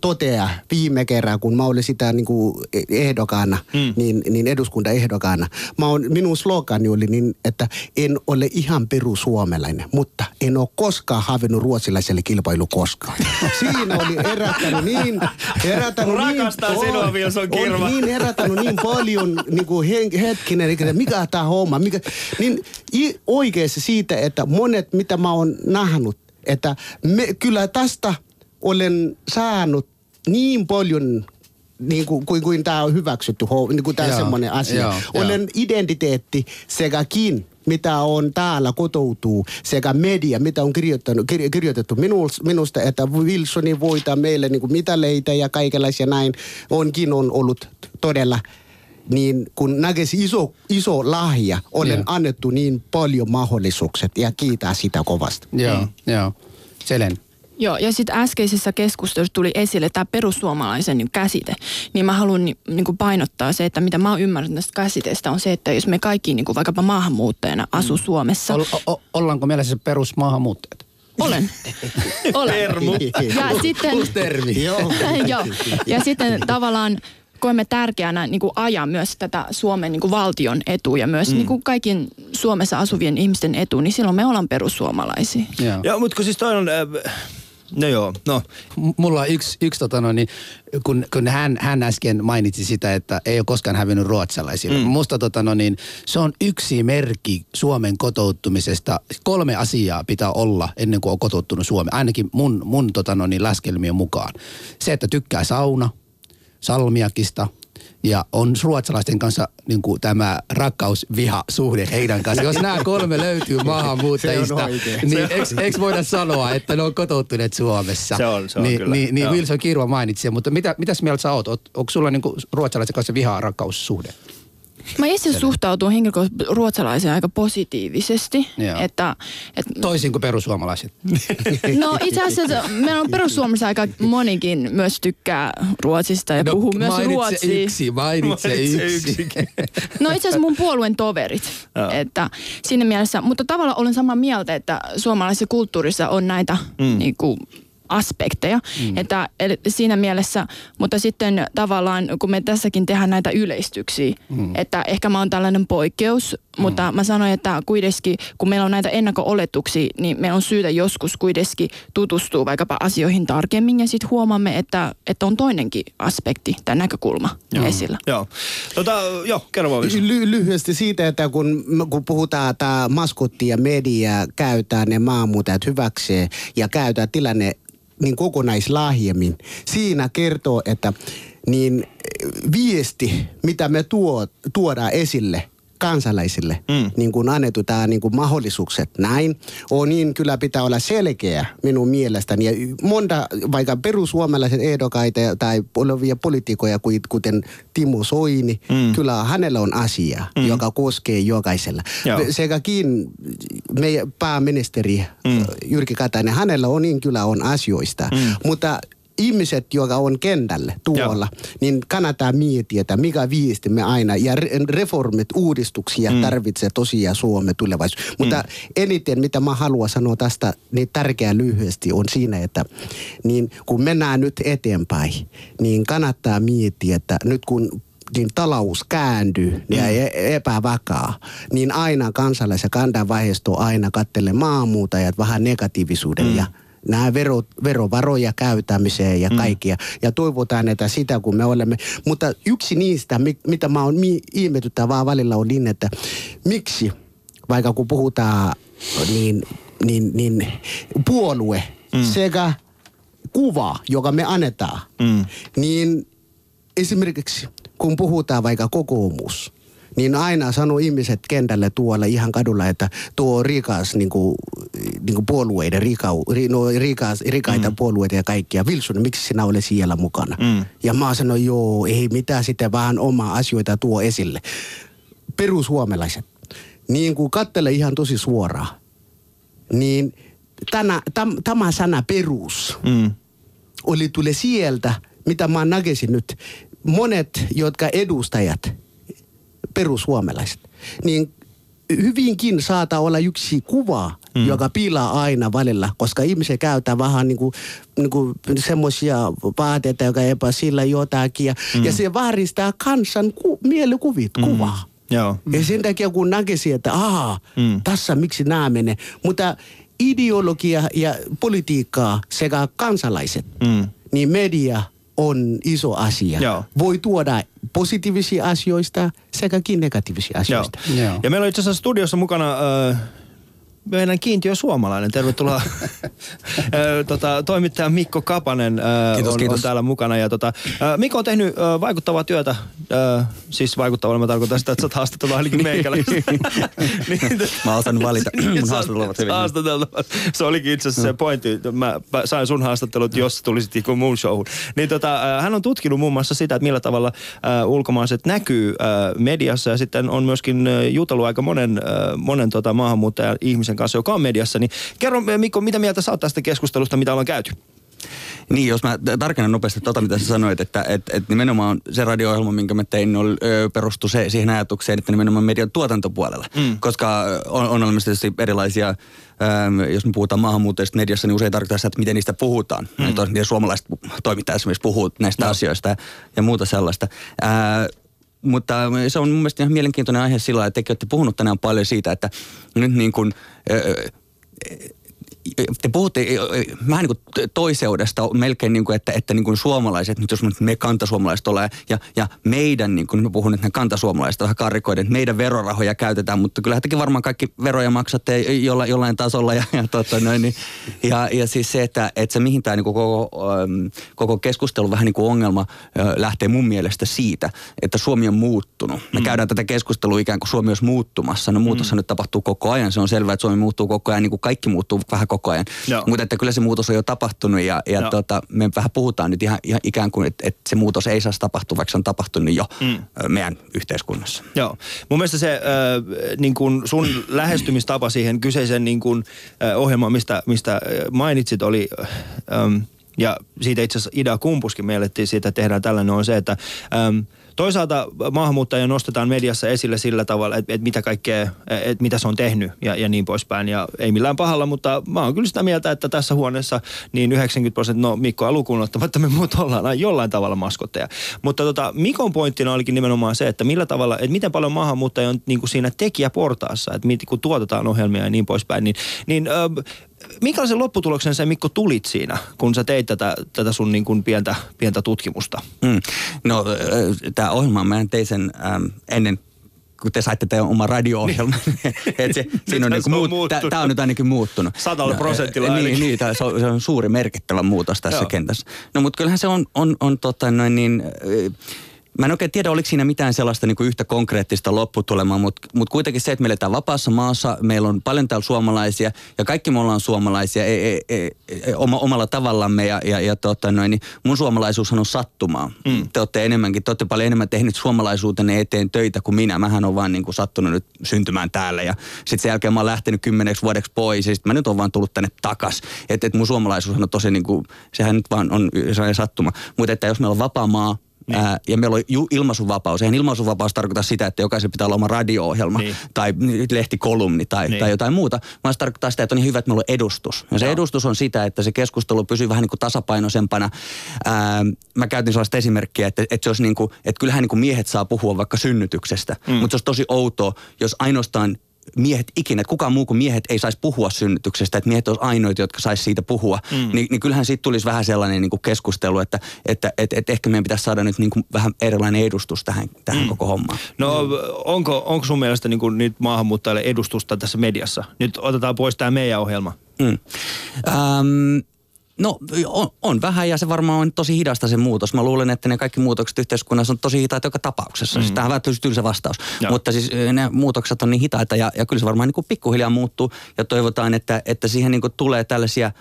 toteaa viime kerran, kun mä olin sitä niin kuin ehdokkaana, mm. niin, niin eduskuntaehdokkaana. Mä on, minun slogani oli niin, että en ole ihan perusuomalainen, mutta en ole koskaan havinnut ruotsilaiselle kilpailu koskaan. Siinä oli herättänyt niin... Herättänyt Rakastan niin, sinua, on- Wilson Kirva. On niin herättänyt niin paljon niin kuin hen, hetkinen, että mikä tämä homma, mikä, niin oikeasti siitä, että monet, mitä mä oon nähnyt, että me, kyllä tästä olen saanut niin paljon niin kuin, kuin, kuin tämä on hyväksytty, niin kuin tämä Joo, semmoinen asia. joo, olen identiteetti sekäkin mitä on täällä kotoutuu, sekä media, mitä on kirjoittanut, kir, kirjoitettu minus, minusta, että Wilsoni voittaa meille niin kuin mitaleita ja kaikenlaisia näin, onkin on ollut todella niin kun näkisi iso, iso lahja, olen Joo. annettu niin paljon mahdollisuukset ja kiitää sitä kovasti. Joo, Mm. joo. Selen. Joo, ja sitten äskeisessä keskustelussa tuli esille tämä perussuomalaisen niin käsite. Niin mä haluan ni, niin kuin painottaa se, että mitä mä oon ymmärtänyt tästä käsiteestä on se, että jos me kaikki niin kuin vaikkapa maahanmuuttajana asu Suomessa. Ol, o, ollaanko mielessä perusmaahanmuuttajat? Olen. Olen. Termu. Ja sitten, Uusi termi. Joo. Joo. Ja sitten tavallaan koemme tärkeänä niin kuin ajaa myös tätä Suomen niin kuin valtion etua ja myös mm. niin kuin kaikkien Suomessa asuvien ihmisten etu, niin silloin me ollaan perussuomalaisia. Joo. Joo, mutta kun siis toi on... Äh, no joo, no. M- Mulla on yksi, yksi tota no, niin, kun, kun hän, hän äsken mainitsi sitä, että ei ole koskaan hävinnyt ruotsalaisille. Mm. Musta tota no, niin, se on yksi merkki Suomen kotoutumisesta. Kolme asiaa pitää olla ennen kuin on kotouttunut Suomeen, ainakin mun, mun tota no, niin, laskelmien mukaan. Se, että tykkää sauna, salmiakista ja on ruotsalaisten kanssa niin kuin tämä rakkaus-viha-suhde heidän kanssa. Jos nämä kolme löytyy maahanmuuttajista, niin eikö, voida sanoa, että ne on kotoutuneet Suomessa? Se on- se on niin, kyllä. Niin, niin. Wilson Kirva mainitsi mutta mitä, mitäs mieltä sä oot? Oot- Onko sulla niin kuin ruotsalaisen kanssa viha-rakkaussuhde? Mä itse suhtautun henkilökohtaisesti ruotsalaiseen aika positiivisesti. Joo. Että, et, Toisin kuin perussuomalaiset. no itse asiassa meillä on perussuomalaisissa aika monikin myös tykkää Ruotsista ja no, puhuu myös ruotsia. yksi, mainitse, Mainitse yksi. No itse asiassa mun puolueen toverit. Joo. että siinä mielessä, mutta tavallaan olen samaa mieltä, että suomalaisessa kulttuurissa on näitä mm. niin kuin, aspekteja. Mm. Että eli siinä mielessä, mutta sitten tavallaan kun me tässäkin tehdään näitä yleistyksiä, mm. että ehkä mä oon tällainen poikkeus, mm. mutta mä sanoin, että kuitenkin kun meillä on näitä ennakko-oletuksia, niin meillä on syytä joskus kuitenkin tutustua vaikkapa asioihin tarkemmin ja sitten huomaamme, että, että on toinenkin aspekti tai näkökulma Joo. esillä. Joo. Tota, joo, kerro vaan. Ly- lyhyesti siitä, että kun, kun puhutaan, että maskotti ja media käyttää ne maahanmuuttajat hyväkseen ja käyttää tilanne niin kokonaislahjemmin. Siinä kertoo, että niin viesti, mitä me tuo, tuodaan esille kansalaisille, mm. niin kuin annettu tämä niin kuin mahdollisuukset näin, on niin kyllä pitää olla selkeä minun mielestäni. Ja monta vaikka perussuomalaiset ehdokkaita tai olevia poliitikoja, kuin- kuten Timo Soini, mm. kyllä hänellä on asia, mm. joka koskee jokaisella. Joo. Sekäkin meidän pääministeri mm. Jyrki Katainen, hänellä on niin kyllä on asioista, mm. mutta ihmiset, jotka on kentällä tuolla, Joo. niin kannattaa miettiä, että mikä viesti me aina, ja re- reformit, uudistuksia mm. tarvitsee tosiaan Suomen tulevaisuus. Mutta Mm. eniten, mitä mä haluan sanoa tästä, niin tärkeää lyhyesti on siinä, että niin kun mennään nyt eteenpäin, niin kannattaa miettiä, että nyt kun niin talous kääntyy ja e- epävakaa, niin aina kansalais- ja kantanvaihesto aina kattelee maahanmuuttajat vähän negatiivisuuden mm. ja nämä vero, verovaroja käytämiseen ja kaikkia. Ja toivotaan, että sitä kun me olemme. Mutta yksi niistä, mi- mitä mä oon mi- ihmetyttävää välillä on niin, että miksi, vaikka kun puhutaan niin, niin, niin puolue mm. sekä kuva, joka me annetaan, mm. niin esimerkiksi kun puhutaan vaikka kokoomus, niin aina sanoo ihmiset kentälle tuolla ihan kadulla, että tuo rikas niin kuin, niin kuin puolueiden, rikau, ri, no, rikas, rikaita mm. puolueita ja kaikkia. Wilson, miksi sinä olet siellä mukana? Mm. Ja mä sanoin, joo, ei mitään sitten vähän omaa asioita tuo esille. Perussuomalaiset, niin kuin kattele ihan tosi suoraan, niin tänä, tam, tämä sana perus Mm. oli tule sieltä, mitä mä näkisin nyt. Monet, jotka edustajat, perussuomalaiset, niin hyvinkin saattaa olla yksi kuva, mm. joka pilaa aina välillä, koska ihmiset käyttää vähän niin kuin, niin kuin semmoisia vaatteita, joka epä sillä jotakin. Ja, mm. ja se vääristää kansan ku, mielikuvit, mm. kuvaa. Joo. Ja sen takia kun näkisi, että aha, mm. tässä miksi nämä menee. Mutta ideologia ja politiikkaa sekä kansalaiset, Mm. niin media on iso asia. Joo. Voi tuoda positiivisia asioista sekäkin negatiivisia Joo. asioista. Joo. Ja meillä on itse asiassa studiossa mukana äh, meidän kiintiö suomalainen. Tervetuloa tota, toimittaja Mikko Kapanen Kiitos, on, kiitos. on täällä mukana. Ja, tota, Mikko on tehnyt vaikuttavaa työtä, siis vaikuttavaa, mä tarkoitan sitä, että sä oot haastatellut ainakin meikäläistä. niin, tota- Mä osaan valita mun haastattelut hyvin. haastateltavat. Se olikin itse asiassa se pointti. Mä sain sun haastattelut, jos tulisit niinku mun showhun. Niin tota, hän on tutkinut muun muassa sitä, että millä tavalla ulkomaalaiset näkyy mediassa ja sitten on myöskin jutellut aika monen, äh, monen tota, maahanmuuttajan ihmisen kanssa, joka on mediassa. Niin kerro äh, Mikko, mitä mieltä sä oot tästä keskustelusta, mitä ollaan käyty? Niin, jos mä tarkennan nopeasti tota, mitä sä sanoit, että et, et nimenomaan se radio-ohjelma, minkä mä tein, oli, perustui se, siihen ajatukseen, että nimenomaan median tuotantopuolella. Mm. Koska on, on olemassa tietysti erilaisia, ö, jos me puhutaan maahanmuuttajista mediassa, niin usein tarkoittaa sitä, että miten niistä puhutaan. Mm. Että miten suomalaiset toimittajat esimerkiksi puhuu näistä no. asioista ja, ja muuta sellaista. Ää, mutta se on mun mielestä ihan mielenkiintoinen aihe sillä että tekin olette puhunut tänään paljon siitä, että nyt niin kuin, ö, te puhutte vähän niin kuin toiseudesta melkein niin kuin, että, että niin kuin suomalaiset, nyt jos me kantasuomalaiset ollaan ja, ja meidän, niin kuin mä puhun, että ne kantasuomalaiset vähän karikoiden, että meidän verorahoja käytetään, mutta kyllä tekin varmaan kaikki veroja maksatte jolla, jollain tasolla ja, ja, tota, noin, niin, ja, ja siis se, että, että se mihin tämä niin kuin koko, äm, koko keskustelu vähän niin kuin ongelma ö, lähtee mun mielestä siitä, että Suomi on muuttunut. Me mm. käydään tätä keskustelua ikään kuin Suomi olisi muuttumassa. No muutoshan mm. nyt tapahtuu koko ajan. Se on selvää, että Suomi muuttuu koko ajan, niin kuin kaikki muuttuu vähän koko ajan. Joo. Mutta että kyllä se muutos on jo tapahtunut ja, ja Joo. tota, me vähän puhutaan nyt ihan, ihan ikään kuin, että, että se muutos ei saisi tapahtua, vaikka se on tapahtunut jo mm. meidän yhteiskunnassa. Joo. Mun mielestä se äh, niin kun sun lähestymistapa siihen kyseiseen niin kun, äh, ohjelmaan, mistä, mistä mainitsit, oli... Äh, ähm, ja siitä itse asiassa Ida Kumpuskin miellettiin siitä, että tehdään tällainen, on se, että ähm, toisaalta maahanmuuttajia nostetaan mediassa esille sillä tavalla, että, että mitä kaikkea, että mitä se on tehnyt ja, ja niin poispäin. Ja ei millään pahalla, mutta mä oon kyllä sitä mieltä, että tässä huoneessa niin 90 prosenttia, no Mikkoa lukuun ottamatta me muut ollaan jollain tavalla maskotteja. Mutta tota, Mikon pointtina olikin nimenomaan se, että millä tavalla, että miten paljon maahanmuuttajia on niin kuin siinä tekijäportaassa, että kun tuotetaan ohjelmia ja niin poispäin, niin, niin minkälaisen lopputuloksen sä Mikko tulit siinä, kun sä teit tätä, tätä sun niin kuin pientä, pientä tutkimusta? Mm. No tämä ohjelma, mä tein sen äm, ennen kun te saitte teidän oma radio-ohjelman. Et se, siinä on se on muut. Tämä on nyt ainakin muuttunut. Sadalla No, prosentilla Niin, ainakin. niin tää- se, on, se on suuri merkittävä muutos tässä Joo. kentässä. No mutta kyllähän se on, on, on tota noin niin... äh, Mä en oikein tiedä, oliko siinä mitään sellaista niin kuin yhtä konkreettista lopputulemaa, mutta mut kuitenkin se, että me eletään vapaassa maassa, meillä on paljon täällä suomalaisia ja kaikki me ollaan suomalaisia e, e, e, e, oma, omalla tavallamme ja, ja, ja tota noin, niin mun suomalaisuushan on sattumaa. Mm. Te olette enemmänkin, te olette paljon enemmän tehnyt suomalaisuutenne eteen töitä kuin minä. Mähän on vaan niin kuin sattunut nyt syntymään täällä ja sitten sen jälkeen mä oon lähtenyt kymmeneksi vuodeksi pois ja sitten mä nyt oon vaan tullut tänne takas. Että et mun suomalaisuushan on tosi niin kuin, sehän nyt vaan on sellainen sattuma. Mutta että jos meillä on vapaa maa, niin. Ää, ja meillä on ju- ilmaisuvapaus. Eihän ilmaisuvapaus tarkoita sitä, että jokaisen pitää olla oma radio-ohjelma Niin. tai lehtikolumni tai, Niin. tai jotain muuta, vaan se tarkoittaa sitä, että on niin hyvä, että meillä on edustus. Ja se Joo. edustus on sitä, että se keskustelu pysyy vähän niin kuin tasapainoisempana. Ää, mä käytin sellaista esimerkkiä, että, että se olisi niin kuin, että kyllähän niin kuin miehet saa puhua vaikka synnytyksestä, mm. mutta se olisi tosi outoa, jos ainoastaan miehet ikinä, että kukaan muu kuin miehet ei saisi puhua synnytyksestä, että miehet olisi ainoita, jotka saisi siitä puhua, mm. niin, niin kyllähän siitä tulisi vähän sellainen niin kuin keskustelu, että, että että että ehkä meidän pitäisi saada nyt niin kuin vähän erilainen edustus tähän, tähän mm. koko hommaan. No onko, onko sun mielestä niin kuin nyt maahanmuuttajille edustusta tässä mediassa? Nyt otetaan pois tämä meidän ohjelma. Mm. Ähm, no on, on vähän ja se varmaan on tosi hidasta se muutos. Mä luulen, että ne kaikki muutokset yhteiskunnassa on tosi hitaita joka tapauksessa. Mm. Siis tähän on vähän tylsä vastaus. Joo. Mutta siis ne muutokset on niin hitaita ja, ja kyllä se varmaan niin kuin pikkuhiljaa muuttuu ja toivotaan, että, että siihen niin kuin tulee tällaisia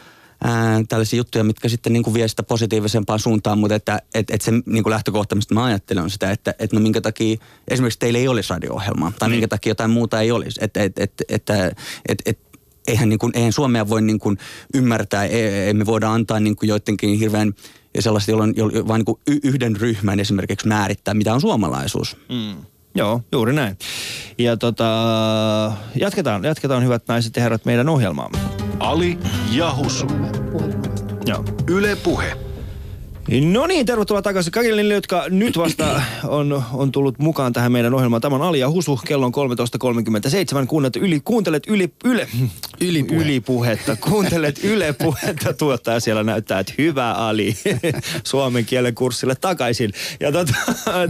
Ää, tällaisia juttuja, mitkä sitten niin kuin vie sitä positiivisempaan suuntaan, mutta että et, et se niin kuin lähtökohta, mistä mä ajattelen, on sitä, että et no minkä takia esimerkiksi teillä ei olisi radio-ohjelmaa tai Niin. minkä takia jotain muuta ei olisi. Että et, et, että et, et, eihän, niin kuin, eihän Suomea voi niin kuin ymmärtää, e- emme voida antaa niin kuin joidenkin hirveän ja sellaista, jolloin, jolloin vain niin yhden ryhmän esimerkiksi määrittää, mitä on suomalaisuus. Mm. Joo, juuri näin. Ja tota, jatketaan, jatketaan hyvät naiset ja herrat meidän ohjelmaamme. Ali ja Husu. Joo. Yle Puhe. No niin, tervetuloa takaisin kaikille niille, jotka nyt vasta on, on tullut mukaan tähän meidän ohjelmaan. Tämä on Ali ja Husu, kello on 13.37. Kuuntelet yli, kuuntelet yli, yle, Ylipuhe. ylipuhetta. Kuuntelet Yle puhetta. Tuottaja siellä näyttää, että hyvä Ali. Suomen kielen kurssille takaisin. Ja tota,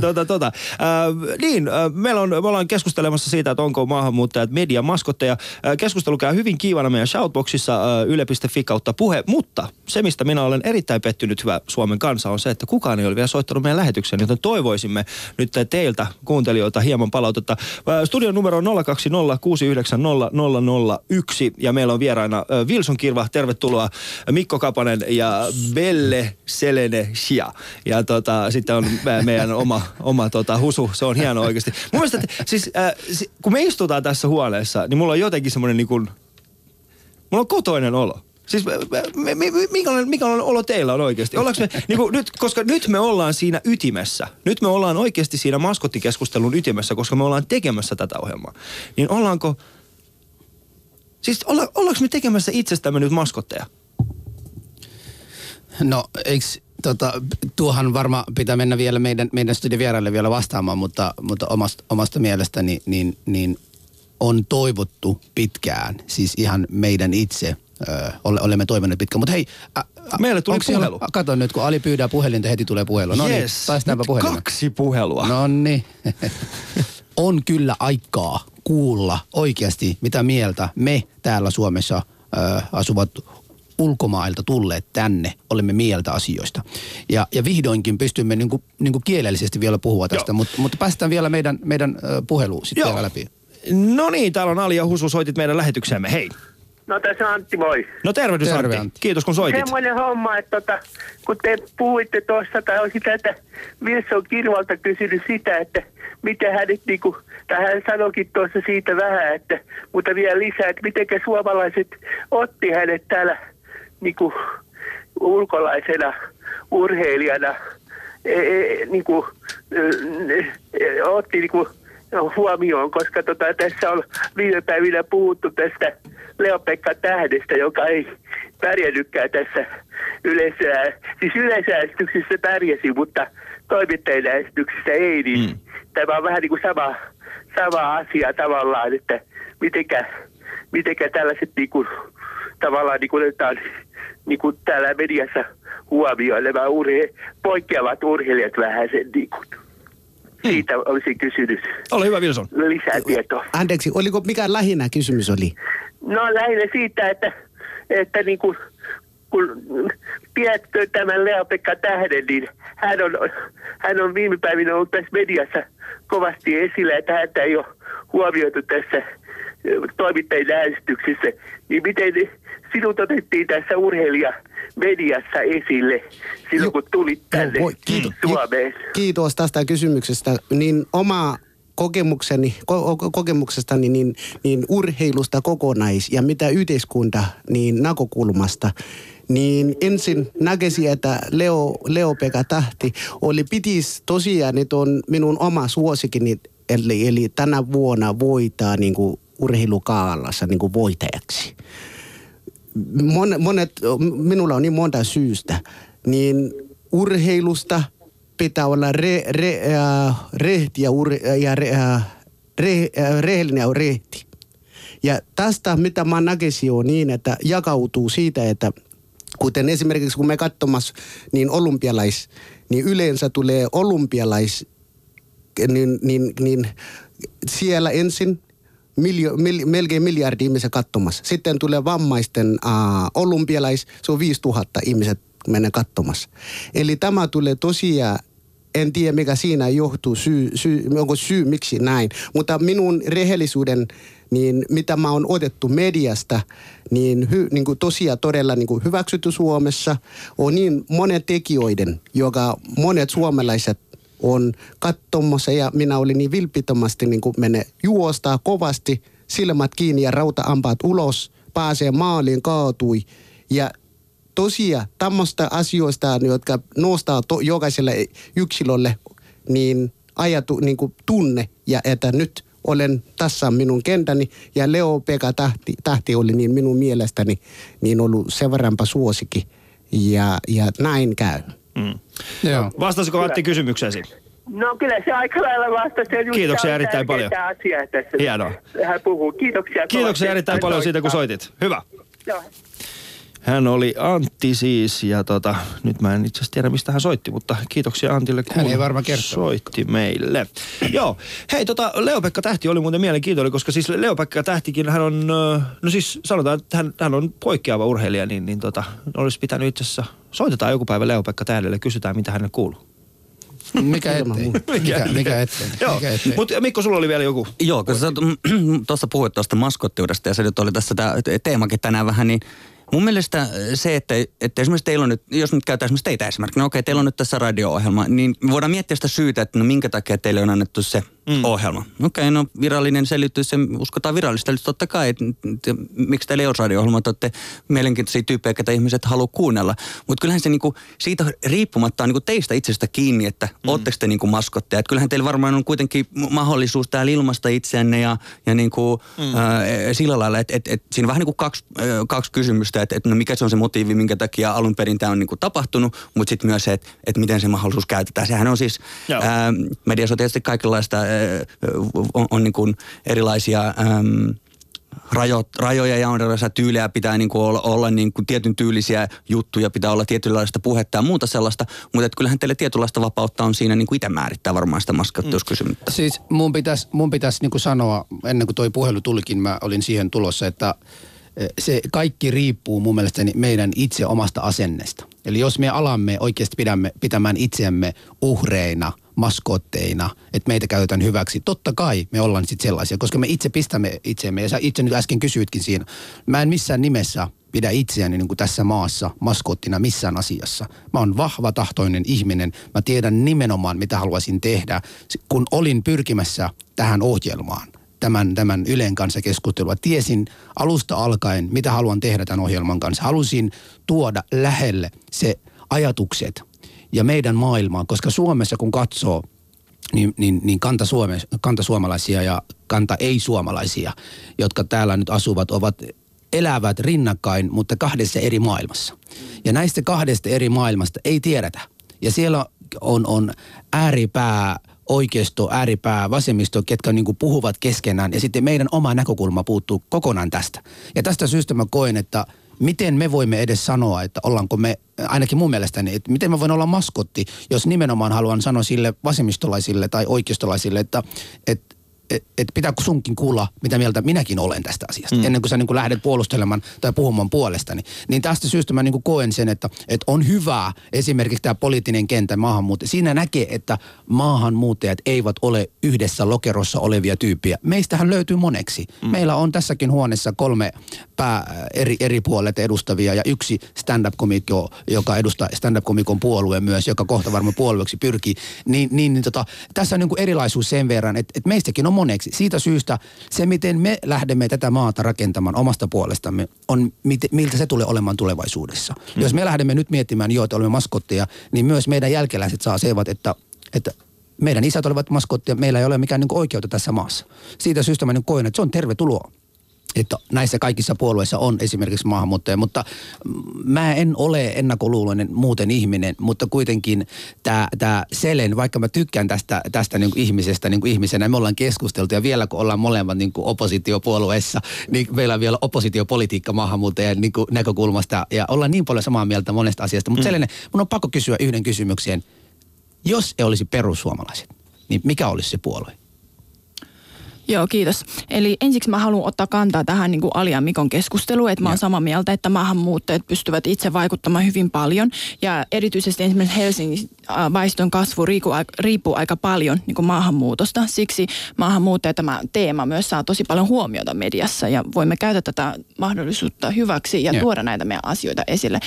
tota, tota. Äh, niin, äh, meillä on, me ollaan keskustelemassa siitä, että onko maahanmuuttajat median maskotteja. Äh, keskustelu käy hyvin kiivana meidän shoutboxissa äh, yle.fi kautta puhe, mutta se, mistä minä olen erittäin pettynyt, hyvä Suomen kansa, on se, että kukaan ei ole vielä soittanut meidän lähetykseen, joten toivoisimme nyt teiltä kuuntelijoilta hieman palautetta. Studion numero on 020690001 ja meillä on vieraina Wilson Kirva, tervetuloa, Mikko Kapanen ja Belle Selene Shia. Ja tota, sitten on meidän oma, oma tota, husu, se on hieno oikeasti. Mun mielestä, että, siis, äh, kun me istutaan tässä huoneessa, niin mulla on jotenkin semmoinen niin kuin, mulla on kotoinen olo. Siis me- me- minkälainen, minkälainen olo teillä on oikeasti? Me, niin kuin nyt, koska nyt me ollaan siinä ytimessä. Nyt me ollaan oikeasti siinä maskottikeskustelun ytimessä, koska me ollaan tekemässä tätä ohjelmaa. Niin ollaanko, siis olla, ollaanko me tekemässä itsestämme nyt maskotteja? No, eikö, tota, tuohan varmaan pitää mennä vielä meidän, meidän studiovieraille vielä vastaamaan, mutta, mutta omasta, omasta mielestäni niin, niin on toivottu pitkään, siis ihan meidän itse ö, ole, olemme toivoneet pitkään. Mutta hei, ä, ä, Meille tuli onko siellä- puhelu. Kato nyt, kun Ali pyydää puhelinta, heti tulee puhelu. No niin, Yes, päästäänpä nyt puhelimeen. Kaksi puhelua. No niin. on kyllä aikaa kuulla oikeasti, mitä mieltä me täällä Suomessa ö, asuvat ulkomailta tulleet tänne olemme mieltä asioista. Ja, ja vihdoinkin pystymme niin kuin, niin kuin kielellisesti vielä puhua tästä, mutta, mutta päästään vielä meidän, meidän puheluun sitten läpi. No niin, täällä on Ali ja Husu, soitit meidän lähetykseemme. Hei. No tässä on Antti, moi. No tervehdys Terve, Antti. Antti. Kiitos kun soitit. Semmoinen homma, että tota, kun te puhuitte tuossa, tai olisi tätä Wilson Kirvalta kysynyt sitä, että miten hänet niinku, tai hän sanoikin tuossa siitä vähän, että, mutta vielä lisää, että miten suomalaiset otti hänet täällä niinku ulkolaisena urheilijana, e, e, niinku, e, e, otti niinku huomioon, koska tota, tässä on viime päivinä puhuttu tästä Leo-Pekka Tähdestä, joka ei pärjännytkään tässä yleisö, siis yleisäänestyksessä pärjäsi, mutta toimittajien äänestyksessä ei, niin mm. tämä on vähän niin kuin sama, sama asia tavallaan, että mitenkä, mitenkä tällaiset niin kuin, tavallaan niin kuin otetaan niin kuin täällä mediassa huomioon nämä urhe- poikkeavat urheilijat vähän sen niin kuin. Siitä olisin kysynyt Ole hyvä Wilson. lisää tietoa. Anteeksi, oliko mikä lähinnä kysymys oli? No lähinnä siitä, että, että niin kuin, kun tiedätkö tämän Lea-Pekka Tähden, niin hän on, hän on viime päivinä ollut tässä mediassa kovasti esillä, että häntä ei ole huomioitu tässä toimittajien äänestyksessä. Niin miten sinut otettiin tässä urheilija mediassa esille silloin, Joo. kun tulit tänne Joo, voi- kiitos. Suomeen? Kiitos tästä kysymyksestä. Niin oma kokemukseni, ko- ko- kokemuksestani niin, niin urheilusta kokonais ja mitä yhteiskunta niin näkökulmasta, niin ensin näkesi, että Leo, Leo Pekka Tähti oli pitis tosiaan, että on minun oma suosikini, eli, eli tänä vuonna voitaa niin kuin urheilukaalassa niin kuin voitajaksi. Mon, monet, minulla on niin monta syystä, niin urheilusta pitää olla re, re, äh, rehti ja, ur, ja re, äh, re, äh, rehellinen ja rehti. Ja tästä, mitä mä näkisin, on niin, että jakautuu siitä, että kuten esimerkiksi kun me katsomassa niin olympialais, niin yleensä tulee olympialais, niin, niin, niin siellä ensin miljo, mil, melkein miljardi ihmisen katsomassa. Sitten tulee vammaisten äh, olympialais, se on 5000 ihmiset menee katsomassa. Eli tämä tulee tosiaan en tiedä mikä siinä johtuu, syy, syy, onko syy miksi näin. Mutta minun rehellisyyden, niin mitä mä oon otettu mediasta, niin, hy, niin kuin tosiaan todella niin kuin hyväksytty Suomessa, on niin monen tekijöiden, joka monet suomalaiset on katsomassa ja minä olin niin vilpittömästi niin kuin mene juostaa kovasti, silmät kiinni ja rauta ampaat ulos pääsee maaliin kaatui. Ja tosiaan tämmöistä asioista, jotka nostaa to, jokaiselle yksilölle, niin ajatu, niin kuin tunne ja että nyt olen tässä minun kentäni ja Leo Pekka Tähti, Tähti oli niin minun mielestäni niin ollut sen verranpa suosikki ja, ja näin käy. Mm. Joo. Vastasiko Antti kysymykseesi? No kyllä se aika lailla vastasi. Just Kiitoksia erittäin paljon. Asia tässä Hienoa. Hän puhuu. Kiitoksia. Kiitoksia erittäin paljon siitä, kun soitit. Hyvä. Joo. Hän oli Antti siis ja tota, nyt mä en itse asiassa tiedä mistä hän soitti, mutta kiitoksia Antille kun Hän ei varmaan soitti meille. Joo, hei tota Leo-Pekka Tähti oli muuten mielenkiintoinen, koska siis Leo-Pekka Tähtikin hän on, no siis sanotaan, että hän, hän on poikkeava urheilija, niin, niin tota, olisi pitänyt itse asiassa, soitetaan joku päivä Leo-Pekka Tähdelle, kysytään mitä hänelle kuuluu. Mikä ettei? Mikä, mikä ettei? Joo, Mikä ettei? mutta Mikko, sulla oli vielä joku. Joo, kun sä tuossa puhuit tuosta maskottiudesta ja se nyt oli tässä tämä teemakin tänään vähän, niin mun mielestä se, että, että esimerkiksi teillä on nyt, jos nyt käytetään esimerkiksi teitä esimerkkinä, no okei, teillä on nyt tässä radio-ohjelma, niin voidaan miettiä sitä syytä, että no minkä takia teille on annettu se mm. ohjelma. Okei, no virallinen selitys, se uskotaan virallista, eli totta kai, että, miksi teillä ei ole radio-ohjelma, että olette mielenkiintoisia tyyppejä, ketä ihmiset haluaa kuunnella. Mutta kyllähän se niinku, siitä riippumatta on niinku teistä itsestä kiinni, että mm. ootteko te niinku maskotteja. Että kyllähän teillä varmaan on kuitenkin mahdollisuus täällä ilmasta itseänne ja, ja niinku, mm. ää, sillä lailla, että et, et, siinä on vähän niinku kaksi, kaksi kysymystä, että et, no mikä se on se motiivi, minkä takia alun perin tämä on niinku tapahtunut, mutta sitten myös se, että et miten se mahdollisuus käytetään. Sehän on siis, ää, mediassa on tietysti kaikenlaista, on, on niinku erilaisia... Äm, rajo, rajoja ja on erilaisia tyylejä, pitää niin kuin olla, olla niin kuin tietyn tyylisiä juttuja, pitää olla tietynlaista puhetta ja muuta sellaista, mutta et kyllähän teille tietynlaista vapautta on siinä niin kuin itse määrittää varmaan sitä maskottiuskysymystä. Siis mun pitäisi mun pitäis niinku sanoa, ennen kuin toi puhelu tulikin, mä olin siihen tulossa, että eh, se kaikki riippuu mun mielestäni meidän itse omasta asennesta. Eli jos me alamme oikeasti pidämme, pitämään itseämme uhreina, maskotteina, että meitä käytetään hyväksi, totta kai me ollaan sitten sellaisia, koska me itse pistämme itseämme, ja sä itse nyt äsken kysyitkin siinä, mä en missään nimessä pidä itseäni niin kuin tässä maassa maskottina missään asiassa. Mä oon vahva tahtoinen ihminen. Mä tiedän nimenomaan, mitä haluaisin tehdä, kun olin pyrkimässä tähän ohjelmaan tämän, tämän Ylen kanssa keskustelua. Tiesin alusta alkaen, mitä haluan tehdä tämän ohjelman kanssa. Halusin tuoda lähelle se ajatukset ja meidän maailmaan, koska Suomessa kun katsoo niin, niin, niin kanta, Suome, kanta suomalaisia ja kanta ei-suomalaisia, jotka täällä nyt asuvat, ovat elävät rinnakkain, mutta kahdessa eri maailmassa. Ja näistä kahdesta eri maailmasta ei tiedetä. Ja siellä on, on ääripää oikeisto, ääripää, vasemmisto, ketkä niin puhuvat keskenään. Ja sitten meidän oma näkökulma puuttuu kokonaan tästä. Ja tästä syystä mä koen, että miten me voimme edes sanoa, että ollaanko me, ainakin mun mielestäni, että miten mä voin olla maskotti, jos nimenomaan haluan sanoa sille vasemmistolaisille tai oikeistolaisille, että, että et, et pitää sunkin kuulla, mitä mieltä minäkin olen tästä asiasta, mm. ennen kuin sä niin kuin lähdet puolustelemaan tai puhumaan puolestani. Niin tästä syystä mä niin kuin koen sen, että, että on hyvää esimerkiksi tämä poliittinen kenttä maahanmuutto. Siinä näkee, että maahanmuuttajat eivät ole yhdessä lokerossa olevia tyyppiä. Meistähän löytyy moneksi. Mm. Meillä on tässäkin huoneessa kolme pää eri, eri puolet edustavia ja yksi stand-up-komikko, joka edustaa stand-up-komikon puolueen myös, joka kohta varmaan puolueeksi pyrkii. Niin, niin, niin tota, tässä on niin kuin erilaisuus sen verran, että, että meistäkin on moneksi. Siitä syystä se, miten me lähdemme tätä maata rakentamaan omasta puolestamme, on miltä se tulee olemaan tulevaisuudessa. Mm. Jos me lähdemme nyt miettimään, jo, että olemme maskotteja, niin myös meidän jälkeläiset saa sevat, että, että meidän isät olivat maskotteja, meillä ei ole mikään niin oikeutta tässä maassa. Siitä syystä mä niin koen, että se on tervetuloa että näissä kaikissa puolueissa on esimerkiksi maahanmuuttajia, mutta mä en ole ennakkoluuloinen muuten ihminen, mutta kuitenkin tämä tää Selen, vaikka mä tykkään tästä, tästä niin kuin ihmisestä niin kuin ihmisenä, me ollaan keskusteltu ja vielä kun ollaan molemmat niin kuin oppositiopuolueessa, niin meillä on vielä oppositiopolitiikka maahanmuuttajien niin kuin näkökulmasta ja ollaan niin paljon samaa mieltä monesta asiasta, mutta mm. Selene, mun on pakko kysyä yhden kysymyksen. Jos ei olisi perussuomalaiset, niin mikä olisi se puolue? Joo, kiitos. Eli ensiksi mä haluan ottaa kantaa tähän niin kuin Ali ja Mikon keskusteluun, että mä oon samaa mieltä, että maahanmuuttajat pystyvät itse vaikuttamaan hyvin paljon. Ja erityisesti esimerkiksi Helsingin äh, väestön kasvu riippuu, aika paljon niin kuin maahanmuutosta. Siksi maahanmuuttaja tämä teema myös saa tosi paljon huomiota mediassa ja voimme käyttää tätä mahdollisuutta hyväksi ja Joo. tuoda näitä meidän asioita esille.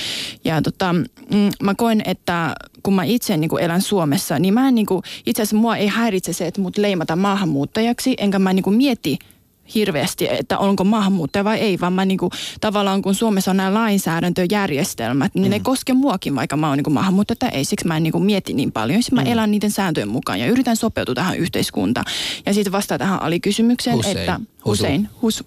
Ja tota, mm, mä koen, että kun mä itse niin kuin elän Suomessa, niin mä en niin kuin, itse asiassa mua ei häiritse se, että mut leimata maahanmuuttajaksi, enkä mä niin kuin mieti hirveästi, että onko maahanmuuttaja vai ei, vaan mä niin kuin, tavallaan kun Suomessa on nämä lainsäädäntöjärjestelmät, niin mm. ne koske muakin, vaikka mä oon niin maahanmuuttaja tai ei, siksi mä en niin kuin mieti niin paljon. Sitten mä mm. elän niiden sääntöjen mukaan ja yritän sopeutua tähän yhteiskuntaan. Ja sitten vastaa tähän alikysymykseen, Hussein. että Husu. Hussein, Husu,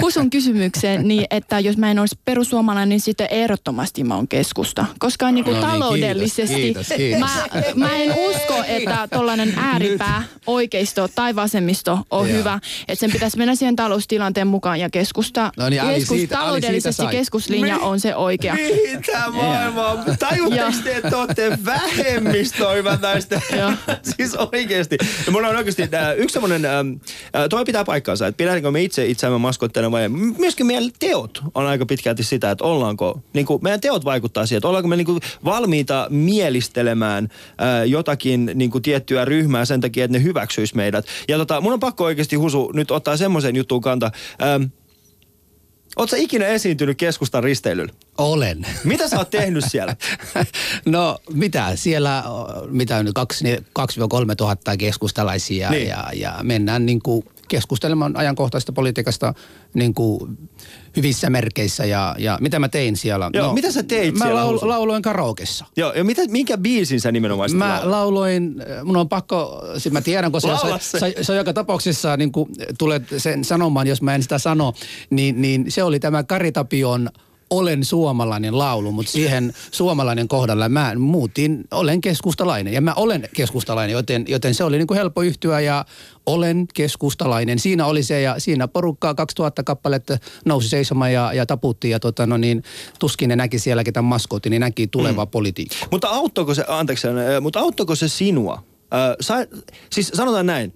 Husun kysymykseen, niin että jos mä en olisi perussuomalainen, niin sitten ehdottomasti mä oon keskusta. Koska niin kuin No niin, taloudellisesti kiitos, kiitos, Mä, mä en usko, että tollainen ääripää, oikeisto tai vasemmisto on Joo. hyvä. Että sen pitäisi mennä siihen taloustilanteen mukaan ja keskusta, No niin, keskus, siitä- siitä taloudellisesti sai. keskuslinja on se oikea. Mitä maailmaa? Tajutteko te, että olette vähemmistöivät näistä? Joo. siis oikeasti. Ja mulla on oikeasti äh, yksi semmoinen, äh, äh, toi pitää paikkaansa, että pidänkö me itse itseämme maskotteina vai myöskin meidän teot on aika pitkälti sitä, että ollaanko, niin kuin, meidän teot vaikuttaa siihen, että ollaanko me niin kuin, valmiita mielistelemään äh, jotakin niin kuin, tiettyä ryhmää sen takia, että ne hyväksyisi meidät. Ja tota, mun on pakko oikeasti Husu nyt ottaa semmoisen juttuun kanta. Ähm, Oletko ikinä esiintynyt keskustan risteilyllä? Olen. Mitä sä oot tehnyt siellä? No mitä, siellä mitä on nyt kaksi- 2-3 tuhatta keskustalaisia niin. ja, ja mennään niin kuin keskustelemaan ajankohtaisesta politiikasta niin kuin hyvissä merkeissä ja, ja mitä mä tein siellä? Joo, mitä sä teit mä siellä, laul, lauloin karaokessa. Joo, ja mitä, minkä biisin sä nimenomaan Mä lauloin, mun on pakko, siis mä tiedän, Laula se, se. se, se, joka tapauksessa niin kuin tulet sen sanomaan, jos mä en sitä sano, niin, niin se oli tämä Kari Tapion olen suomalainen laulu, mutta siihen suomalainen kohdalla mä muutin, olen keskustalainen ja mä olen keskustalainen, joten, joten se oli niin kuin helppo yhtyä ja olen keskustalainen. Siinä oli se ja siinä porukkaa 2000 kappaletta nousi seisomaan ja, ja taputti ja tota, no niin, tuskin ne näki sielläkin tämän maskotin, niin näki tulevaa mm. politiikkaa. Mutta auttoiko se, anteeksi, äh, mutta auttoiko se sinua? Äh, sa, siis sanotaan näin.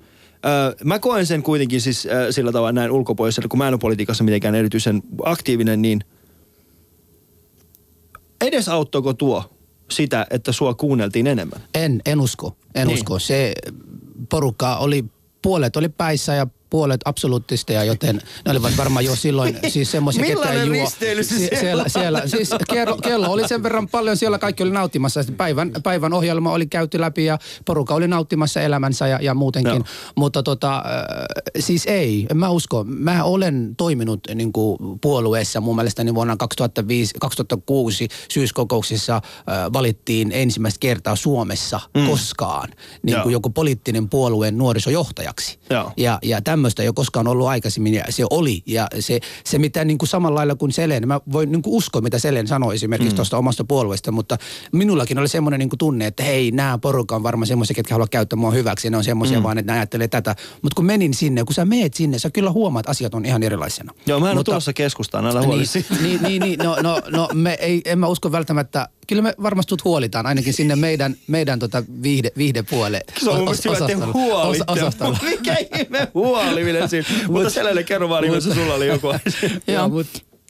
Äh, mä koen sen kuitenkin siis äh, sillä tavalla näin ulkopuolisella, kun mä en ole politiikassa mitenkään erityisen aktiivinen, niin edes auttoiko tuo sitä, että sua kuunneltiin enemmän? En, en usko. En niin. usko. Se porukka oli, puolet oli päissä ja puolet absoluuttisteja, joten ne olivat varmaan jo silloin siis semmoisia, ketä ei Millainen juo. Sie- siellä siellä, siis kello, kello, oli sen verran paljon, siellä kaikki oli nauttimassa. Sitten Päivän, päivän ohjelma oli käyty läpi ja porukka oli nauttimassa elämänsä ja, ja muutenkin. Joo. Mutta tota, äh, siis ei, en mä usko. Mä olen toiminut niin kuin puolueessa mun mielestäni vuonna 2005, 2006 syyskokouksissa äh, valittiin ensimmäistä kertaa Suomessa mm. koskaan niin kuin joku poliittinen puolueen nuorisojohtajaksi. Joo. Ja, ja tämmöistä ei ole koskaan ollut aikaisemmin ja se oli. Ja se, se mitä niin kuin samalla lailla kuin Selen, mä voin niin kuin uskoa mitä Selen sanoi esimerkiksi mm. tuosta omasta puolueesta, mutta minullakin oli semmoinen niin kuin tunne, että hei, nämä porukka on varmaan semmoisia, ketkä haluaa käyttää mua hyväksi ja ne on semmoisia mm. vaan, että ne ajattelee tätä. Mutta kun menin sinne, kun sä meet sinne, sä kyllä huomaat, että asiat on ihan erilaisena. Joo, mä en ole Mutta- tulossa keskustaan, älä huoli niin, niin, niin, niin, no, no, no me ei, en mä usko välttämättä, kyllä me varmasti sut huolitaan ainakin sinne meidän, meidän tota viihde, viihdepuolelle. Se on os- hyvä, että huolitte. Os- osastolle. Mikä ihme huoliminen siinä. Mutta Selelle kerro vaan, niin sulla oli joku asia. Joo.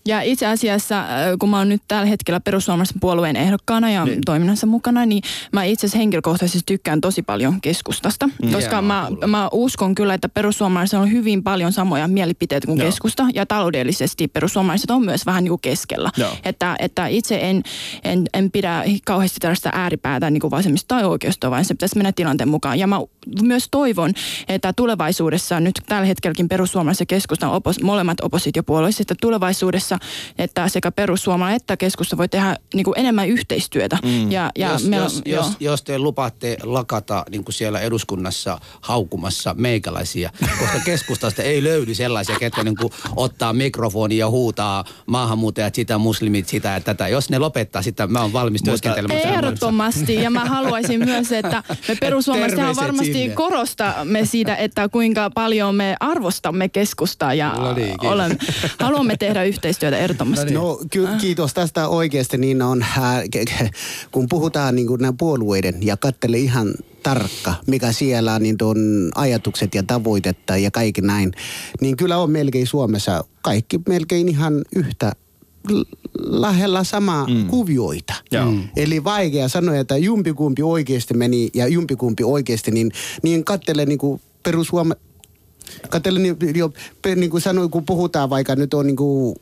Ja itse asiassa, äh, kun mä oon nyt tällä hetkellä perussuomalaisen puolueen ehdokkaana ja Niin. toiminnassa mukana, niin mä itse asiassa henkilökohtaisesti tykkään tosi paljon keskustasta. Mm. Koska mä, mä uskon kyllä, että perussuomalaisilla on hyvin paljon samoja mielipiteitä kuin Joo. keskusta. Ja taloudellisesti perussuomalaiset on myös vähän niin kuin keskellä. Joo. Että, että itse en, en, en pidä kauheasti tällaista ääripäätä niin kuin vasemmista tai oikeasta, vaan se pitäisi mennä tilanteen mukaan. Ja mä myös toivon, että tulevaisuudessa, nyt tällä hetkelläkin perussuomalaiset ja keskusta on opos, molemmat oppositiopuolueet, että tulevaisuudessa, että sekä perussuomalainen että keskusta voi tehdä niin kuin enemmän yhteistyötä. Mm. Ja, ja jos, meillä, jos, jos, jos te lupaatte lakata niin kuin siellä eduskunnassa haukumassa meikäläisiä, koska keskustasta ei löydy sellaisia, ketkä niin kuin ottaa mikrofonia ja huutaa maahanmuuttajat sitä, muslimit sitä ja tätä. Jos ne lopettaa sitä, mä oon valmis työskentelemään. Ehdottomasti. Ja mä haluaisin myös, että me perussuomalaiset varmasti sinne. korostamme siitä, että kuinka paljon me arvostamme keskustaa ja No niin, olemme, haluamme tehdä yhteistyötä ehdottomasti. No ky- kiitos tästä oikeasti, niin on, äh, kun puhutaan niin kuin puolueiden ja kattele ihan tarkka, mikä siellä on niin on ajatukset ja tavoitetta ja kaikki näin, niin kyllä on melkein Suomessa kaikki melkein ihan yhtä lähellä samaa mm. kuvioita. Mm. Eli vaikea sanoa, että jumpikumpi oikeasti meni ja jumpikumpi oikeasti, niin, niin kattele niin kuin perussuoma, katsella niin, jo, niin kuin sanoin, kun puhutaan vaikka nyt on niin kuin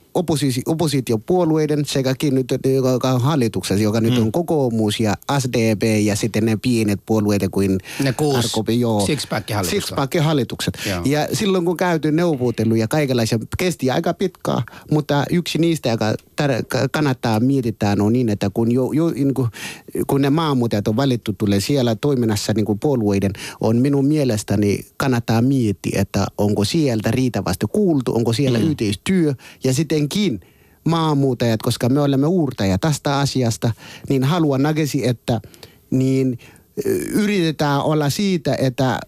oppositiopuolueiden sekäkin nyt, joka on hallituksessa, joka nyt on kokoomus ja SDP ja sitten ne pienet puolueet kuin Ne kuusi RKP, joo. six-pack-hallitukset. Six-pack-hallitukset. Joo. Ja silloin kun käyty neuvotteluja kaikenlaisia, kesti aika pitkään, mutta yksi niistä, joka kannattaa mietitään on niin, että kun, jo, jo, niin kuin, kun ne maahanmuuttajat on valittu tulee siellä toiminnassa niin kuin puolueiden, on minun mielestäni kannattaa miettiä, että onko sieltä riittävästi kuultu, onko siellä mm. yhteistyö ja sittenkin maahanmuuttajat, koska me olemme uurtajia tästä asiasta, niin haluan näkisi, että niin yritetään olla siitä, että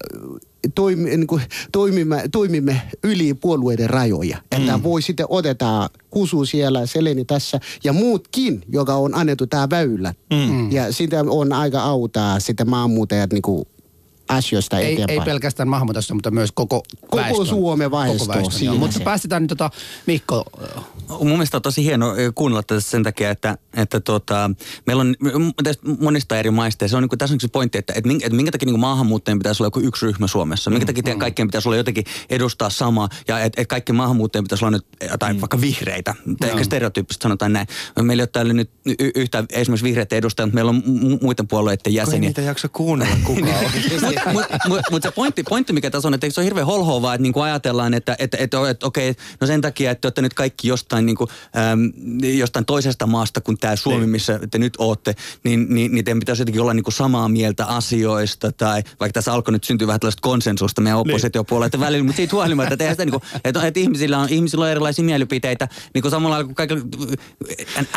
toimi, niin kuin, toimimme, toimimme yli puolueiden rajoja. Että voi sitten otetaan Kusu siellä, Seleni tässä ja muutkin, joka on annettu tämä väylä. Mm. Ja sitä on aika auttaa sitten maahanmuuttajat niin kuin asioista Ei, eteenpäin. ei pelkästään maahanmuutosta, mutta myös koko Koko väestön. Suomen väestö Koko väestön, siinä joo. Mutta päästetään nyt tota, Mikko, Mun mielestä on tosi hieno kuunnella tätä sen takia, että, että tota, meillä on tästä monista eri maista ja se on niin kuin, tässä on se pointti, että, että, minkä, että minkä takia niin maahanmuuttajien pitäisi olla joku yksi ryhmä Suomessa. Minkä takia teidän kaikkien pitäisi olla jotenkin edustaa samaa ja että, että kaikki maahanmuuttajien pitäisi olla nyt jotain vaikka vihreitä. Tai ehkä stereotyyppisesti sanotaan näin. Meillä ei ole täällä nyt y- yhtä esimerkiksi vihreitä edustajia, mutta meillä on mu- muiden puolueiden Kun ei jäseniä. niitä jaksa kuunnella kukaan. Mutta mut, mut, mut se pointti, pointti, mikä tässä on, että se on hirveän holhoavaa, että niinku ajatellaan, että et, et, et, okei, no sen takia, että te olette nyt kaikki jostain, niinku, äm, jostain toisesta maasta kuin tämä Suomi, missä te nyt ootte, niin, niin, niin teidän pitäisi jotenkin olla niinku samaa mieltä asioista, tai vaikka tässä alkoi nyt syntyä vähän tällaista konsensusta meidän oppositiopuolueiden välillä, mutta siitä huolimatta, että, sitä niinku, että, että ihmisillä, on, ihmisillä on erilaisia mielipiteitä, niin kuin samalla kuin kaikilla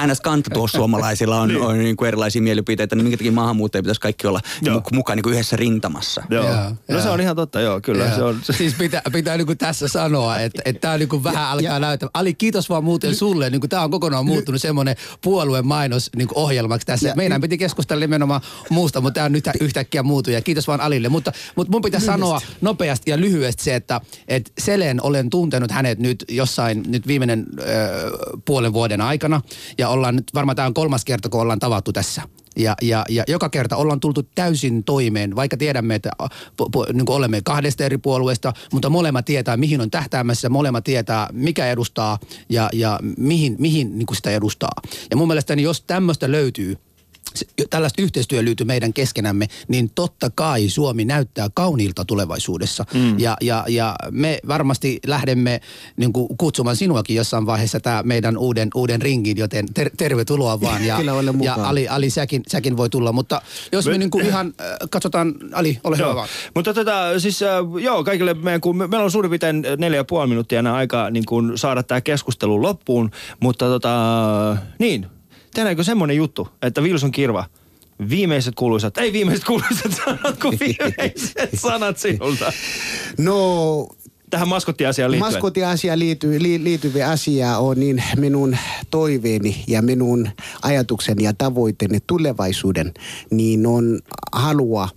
ns. kantatuos-suomalaisilla on, on niinku erilaisia mielipiteitä, niin minkä takia maahanmuuttajia pitäisi kaikki olla Joo. mu- mukaan niinku yhdessä rintamassa. Joo. Joo, No se joo. on ihan totta, joo, kyllä. Joo. Se on, se, Siis pitää, pitää niin tässä sanoa, että, että tämä niin vähän alkaa näyttää. Ali, kiitos vaan muuten sulle. Niin tämä on kokonaan muuttunut semmoinen puolueen mainos niin ohjelmaksi tässä. Ja- Meidän piti keskustella nimenomaan muusta, mutta tämä on nyt yhtäkkiä muutu ja kiitos vaan Alille. Mutta, mutta mun pitää sanoa nopeasti ja lyhyesti se, että, että Selen olen tuntenut hänet nyt jossain nyt viimeinen ö, puolen vuoden aikana ja ollaan nyt, varmaan tämä on kolmas kerta, kun ollaan tavattu tässä. Ja, ja, ja joka kerta ollaan tultu täysin toimeen, vaikka tiedämme, että pu, pu, niin olemme kahdesta eri puolueesta, mutta molemmat tietää, mihin on tähtäämässä, molemmat tietää, mikä edustaa ja, ja mihin, mihin niin sitä edustaa. Ja mun mielestäni, jos tämmöistä löytyy, tällaista yhteistyö löytyy meidän keskenämme, niin totta kai Suomi näyttää kauniilta tulevaisuudessa. Mm. Ja, ja, ja me varmasti lähdemme niin kuin kutsumaan sinuakin jossain vaiheessa tämä meidän uuden, uuden ringin, joten ter- tervetuloa vaan. Ja, Kyllä ja. Ali, Ali säkin, säkin voi tulla, mutta jos me Me- niin kuin ihan äh, katsotaan, Ali, ole hyvä Joo. vaan. Mutta tota, siis äh, joo, kaikille meidän, kun me, meillä on suurin piirtein neljä ja puoli minuuttia aikaa niin kuin saada tämä keskustelu loppuun, mutta tota, niin, tehdäänkö semmoinen juttu, että Wilson Kirva, viimeiset kuuluisat, ei viimeiset kuuluisat sanat, kun viimeiset sanat sinulta. No, Tähän maskottiasiaan liittyen. Maskotiasia liittyy, li, liittyviä asia on niin minun toiveeni ja minun ajatukseni ja tavoitteeni tulevaisuuden, niin on halua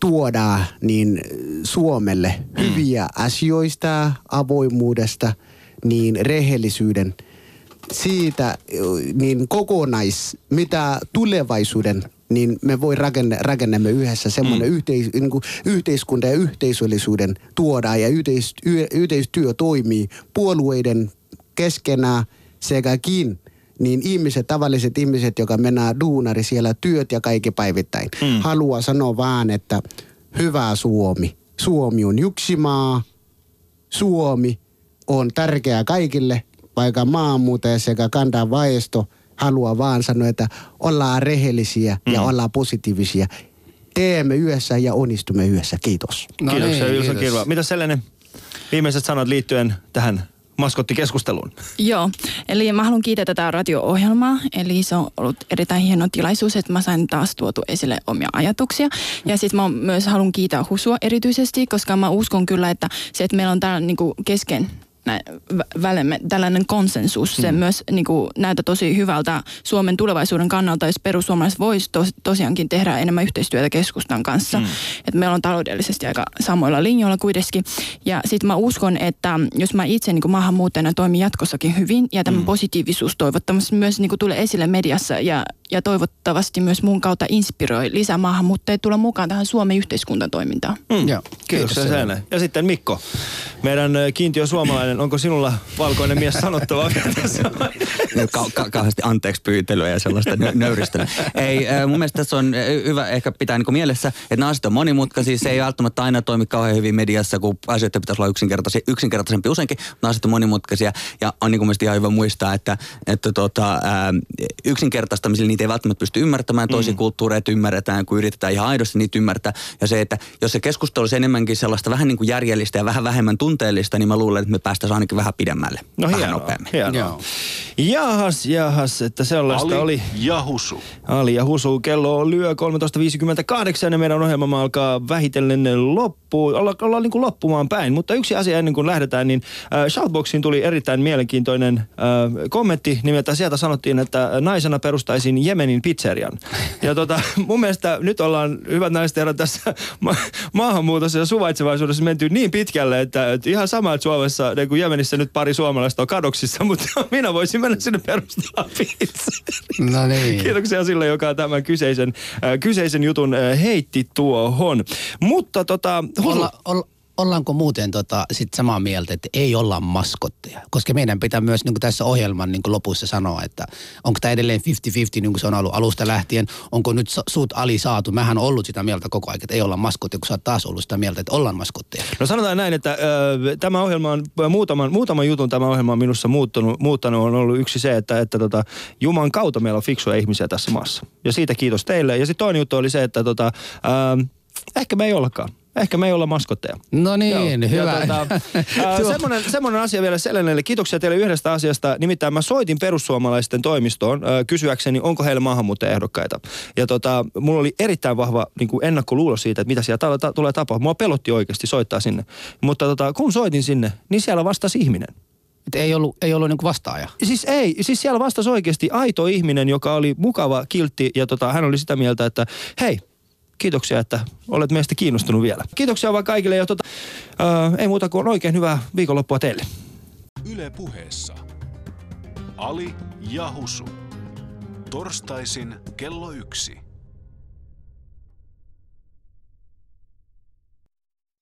tuoda niin Suomelle hyviä asioista, avoimuudesta, niin rehellisyyden siitä niin kokonais, mitä tulevaisuuden niin me voi rakenne, rakennamme yhdessä semmoinen mm. yhteis, niin kuin yhteiskunta ja yhteisöllisyyden tuodaan ja yhteis, y, yhteistyö toimii puolueiden keskenään sekäkin niin ihmiset, tavalliset ihmiset, joka mennään duunari siellä työt ja kaikki päivittäin, mm. haluaa sanoa vaan, että hyvä Suomi. Suomi on yksi maa, Suomi on tärkeä kaikille, vaikka maahanmuuttaja sekä kantaa väestö haluaa vaan sanoa, että ollaan rehellisiä ja ollaan positiivisia. Teemme yhdessä ja onnistumme yhdessä. Kiitos. No Kiitoksia niin, kiitos. Kirva. Mitä sellainen viimeiset sanat liittyen tähän maskottikeskusteluun? Joo, eli mä haluan kiittää tätä radio-ohjelmaa. Eli se on ollut erittäin hieno tilaisuus, että mä sain taas tuotu esille omia ajatuksia. Ja sitten mä myös haluan kiittää Husua erityisesti, koska mä uskon kyllä, että se, että meillä on täällä niinku kesken vä- välemme tällainen konsensus, se myös niin kuin, näyttää tosi hyvältä Suomen tulevaisuuden kannalta, jos perussuomalaiset voisi tos, tosiaankin tehdä enemmän yhteistyötä keskustan kanssa. Mm. Että meillä on taloudellisesti aika samoilla linjoilla kuitenkin. Ja sitten mä uskon, että jos mä itse niin kuin maahanmuuttajana toimin jatkossakin hyvin ja tämä mm. positiivisuus toivottavasti myös niin kuin tulee esille mediassa ja, ja toivottavasti myös mun kautta inspiroi lisää maahanmuuttajia tulla mukaan tähän Suomen yhteiskuntatoimintaan. Mm. Joo. Kiitoksia Kiitos, Sääne. Ja sitten Mikko, meidän kiintiö suomalainen, onko sinulla valkoinen mies sanottavaa tässä? Ka- ka- kauheasti anteeksi pyytelyä ja sellaista nö- nöyristelyä. Ei, mun mielestä tässä on hyvä ehkä pitää niin mielessä, että nämä asiat on monimutkaisia. Se ei välttämättä aina toimi kauhean hyvin mediassa, kun asioiden pitäisi olla yksinkertaisia, yksinkertaisempi useinkin. Nämä asiat on monimutkaisia ja on niin mielestäni ihan hyvä muistaa, että, että tota, yksinkertaistamisella niitä ei välttämättä pysty ymmärtämään. Toisia mm. kulttuureita ymmärretään, kun yritetään ihan aidosti niitä ymmärtää. Ja se, että jos se keskustelu olisi enemmänkin sellaista vähän niin kuin järjellistä ja vähän vähemmän tunteellista, niin mä luulen, että me päästäisiin ainakin vähän pidemmälle. No vähän hienoa, nopeammin. hienoa. Joo. Jahas, jahas, että sellaista Ali oli. ja Husu. Ali ja Husu, kello lyö 13.58 ja meidän ohjelma alkaa vähitellen loppuun, olla, ollaan niin kuin loppumaan päin. Mutta yksi asia ennen kuin lähdetään, niin äh, Shoutboxiin tuli erittäin mielenkiintoinen äh, kommentti. Nimittäin sieltä sanottiin, että naisena perustaisin Jemenin pizzerian. Ja tota, mun mielestä nyt ollaan, hyvät naiset herrat, tässä ma- maahanmuutossa ja suvaitsevaisuudessa menty niin pitkälle, että, että ihan sama, että Suomessa, niin kuin Jemenissä nyt pari suomalaista on kadoksissa, mutta minä voisin mennä sinne perustaa pizzerian. No niin. Kiitoksia sille, joka tämän kyseisen, äh, kyseisen jutun äh, heitti tuohon. Mutta tota, Olla, olla, ollaanko muuten tota, sit samaa mieltä, että ei olla maskotteja? Koska meidän pitää myös niin tässä ohjelman niin lopussa sanoa, että onko tämä edelleen 50-50 niin kuin se on ollut alusta lähtien. Onko nyt suut ali saatu? Mähän on ollut sitä mieltä koko ajan, että ei olla maskotteja, kun sä oot taas ollut sitä mieltä, että ollaan maskotteja. No sanotaan näin, että ö, tämä ohjelma on, muutaman, muutaman jutun tämä ohjelma on minussa muuttunut, muuttanut, on ollut yksi se, että, että tota, Juman kautta meillä on fiksuja ihmisiä tässä maassa. Ja siitä kiitos teille. Ja sitten toinen juttu oli se, että tota, ö, ehkä me ei ollakaan. Ehkä me ei olla maskotteja. No niin, Joo. hyvä. Ja tota, ää, Tuo- semmoinen, semmoinen asia vielä Selenelle. Kiitoksia teille yhdestä asiasta. Nimittäin mä soitin perussuomalaisten toimistoon ää, kysyäkseni, onko heillä maahanmuuttajaehdokkaita. Ja tota, mulla oli erittäin vahva niin kuin ennakkoluulo siitä, että mitä siellä ta- ta- tulee tapahtumaan. Mua pelotti oikeasti soittaa sinne. Mutta tota, kun soitin sinne, niin siellä vastasi ihminen. Et ei ollut, ei ollut niin kuin vastaaja. Siis ei, siis siellä vastasi oikeasti aito ihminen, joka oli mukava, kiltti ja tota, hän oli sitä mieltä, että hei, kiitoksia, että olet meistä kiinnostunut vielä. Kiitoksia vaan kaikille ja tota, ää, ei muuta kuin oikein hyvää viikonloppua teille. Yle puheessa. Ali ja Husu. Torstaisin kello yksi.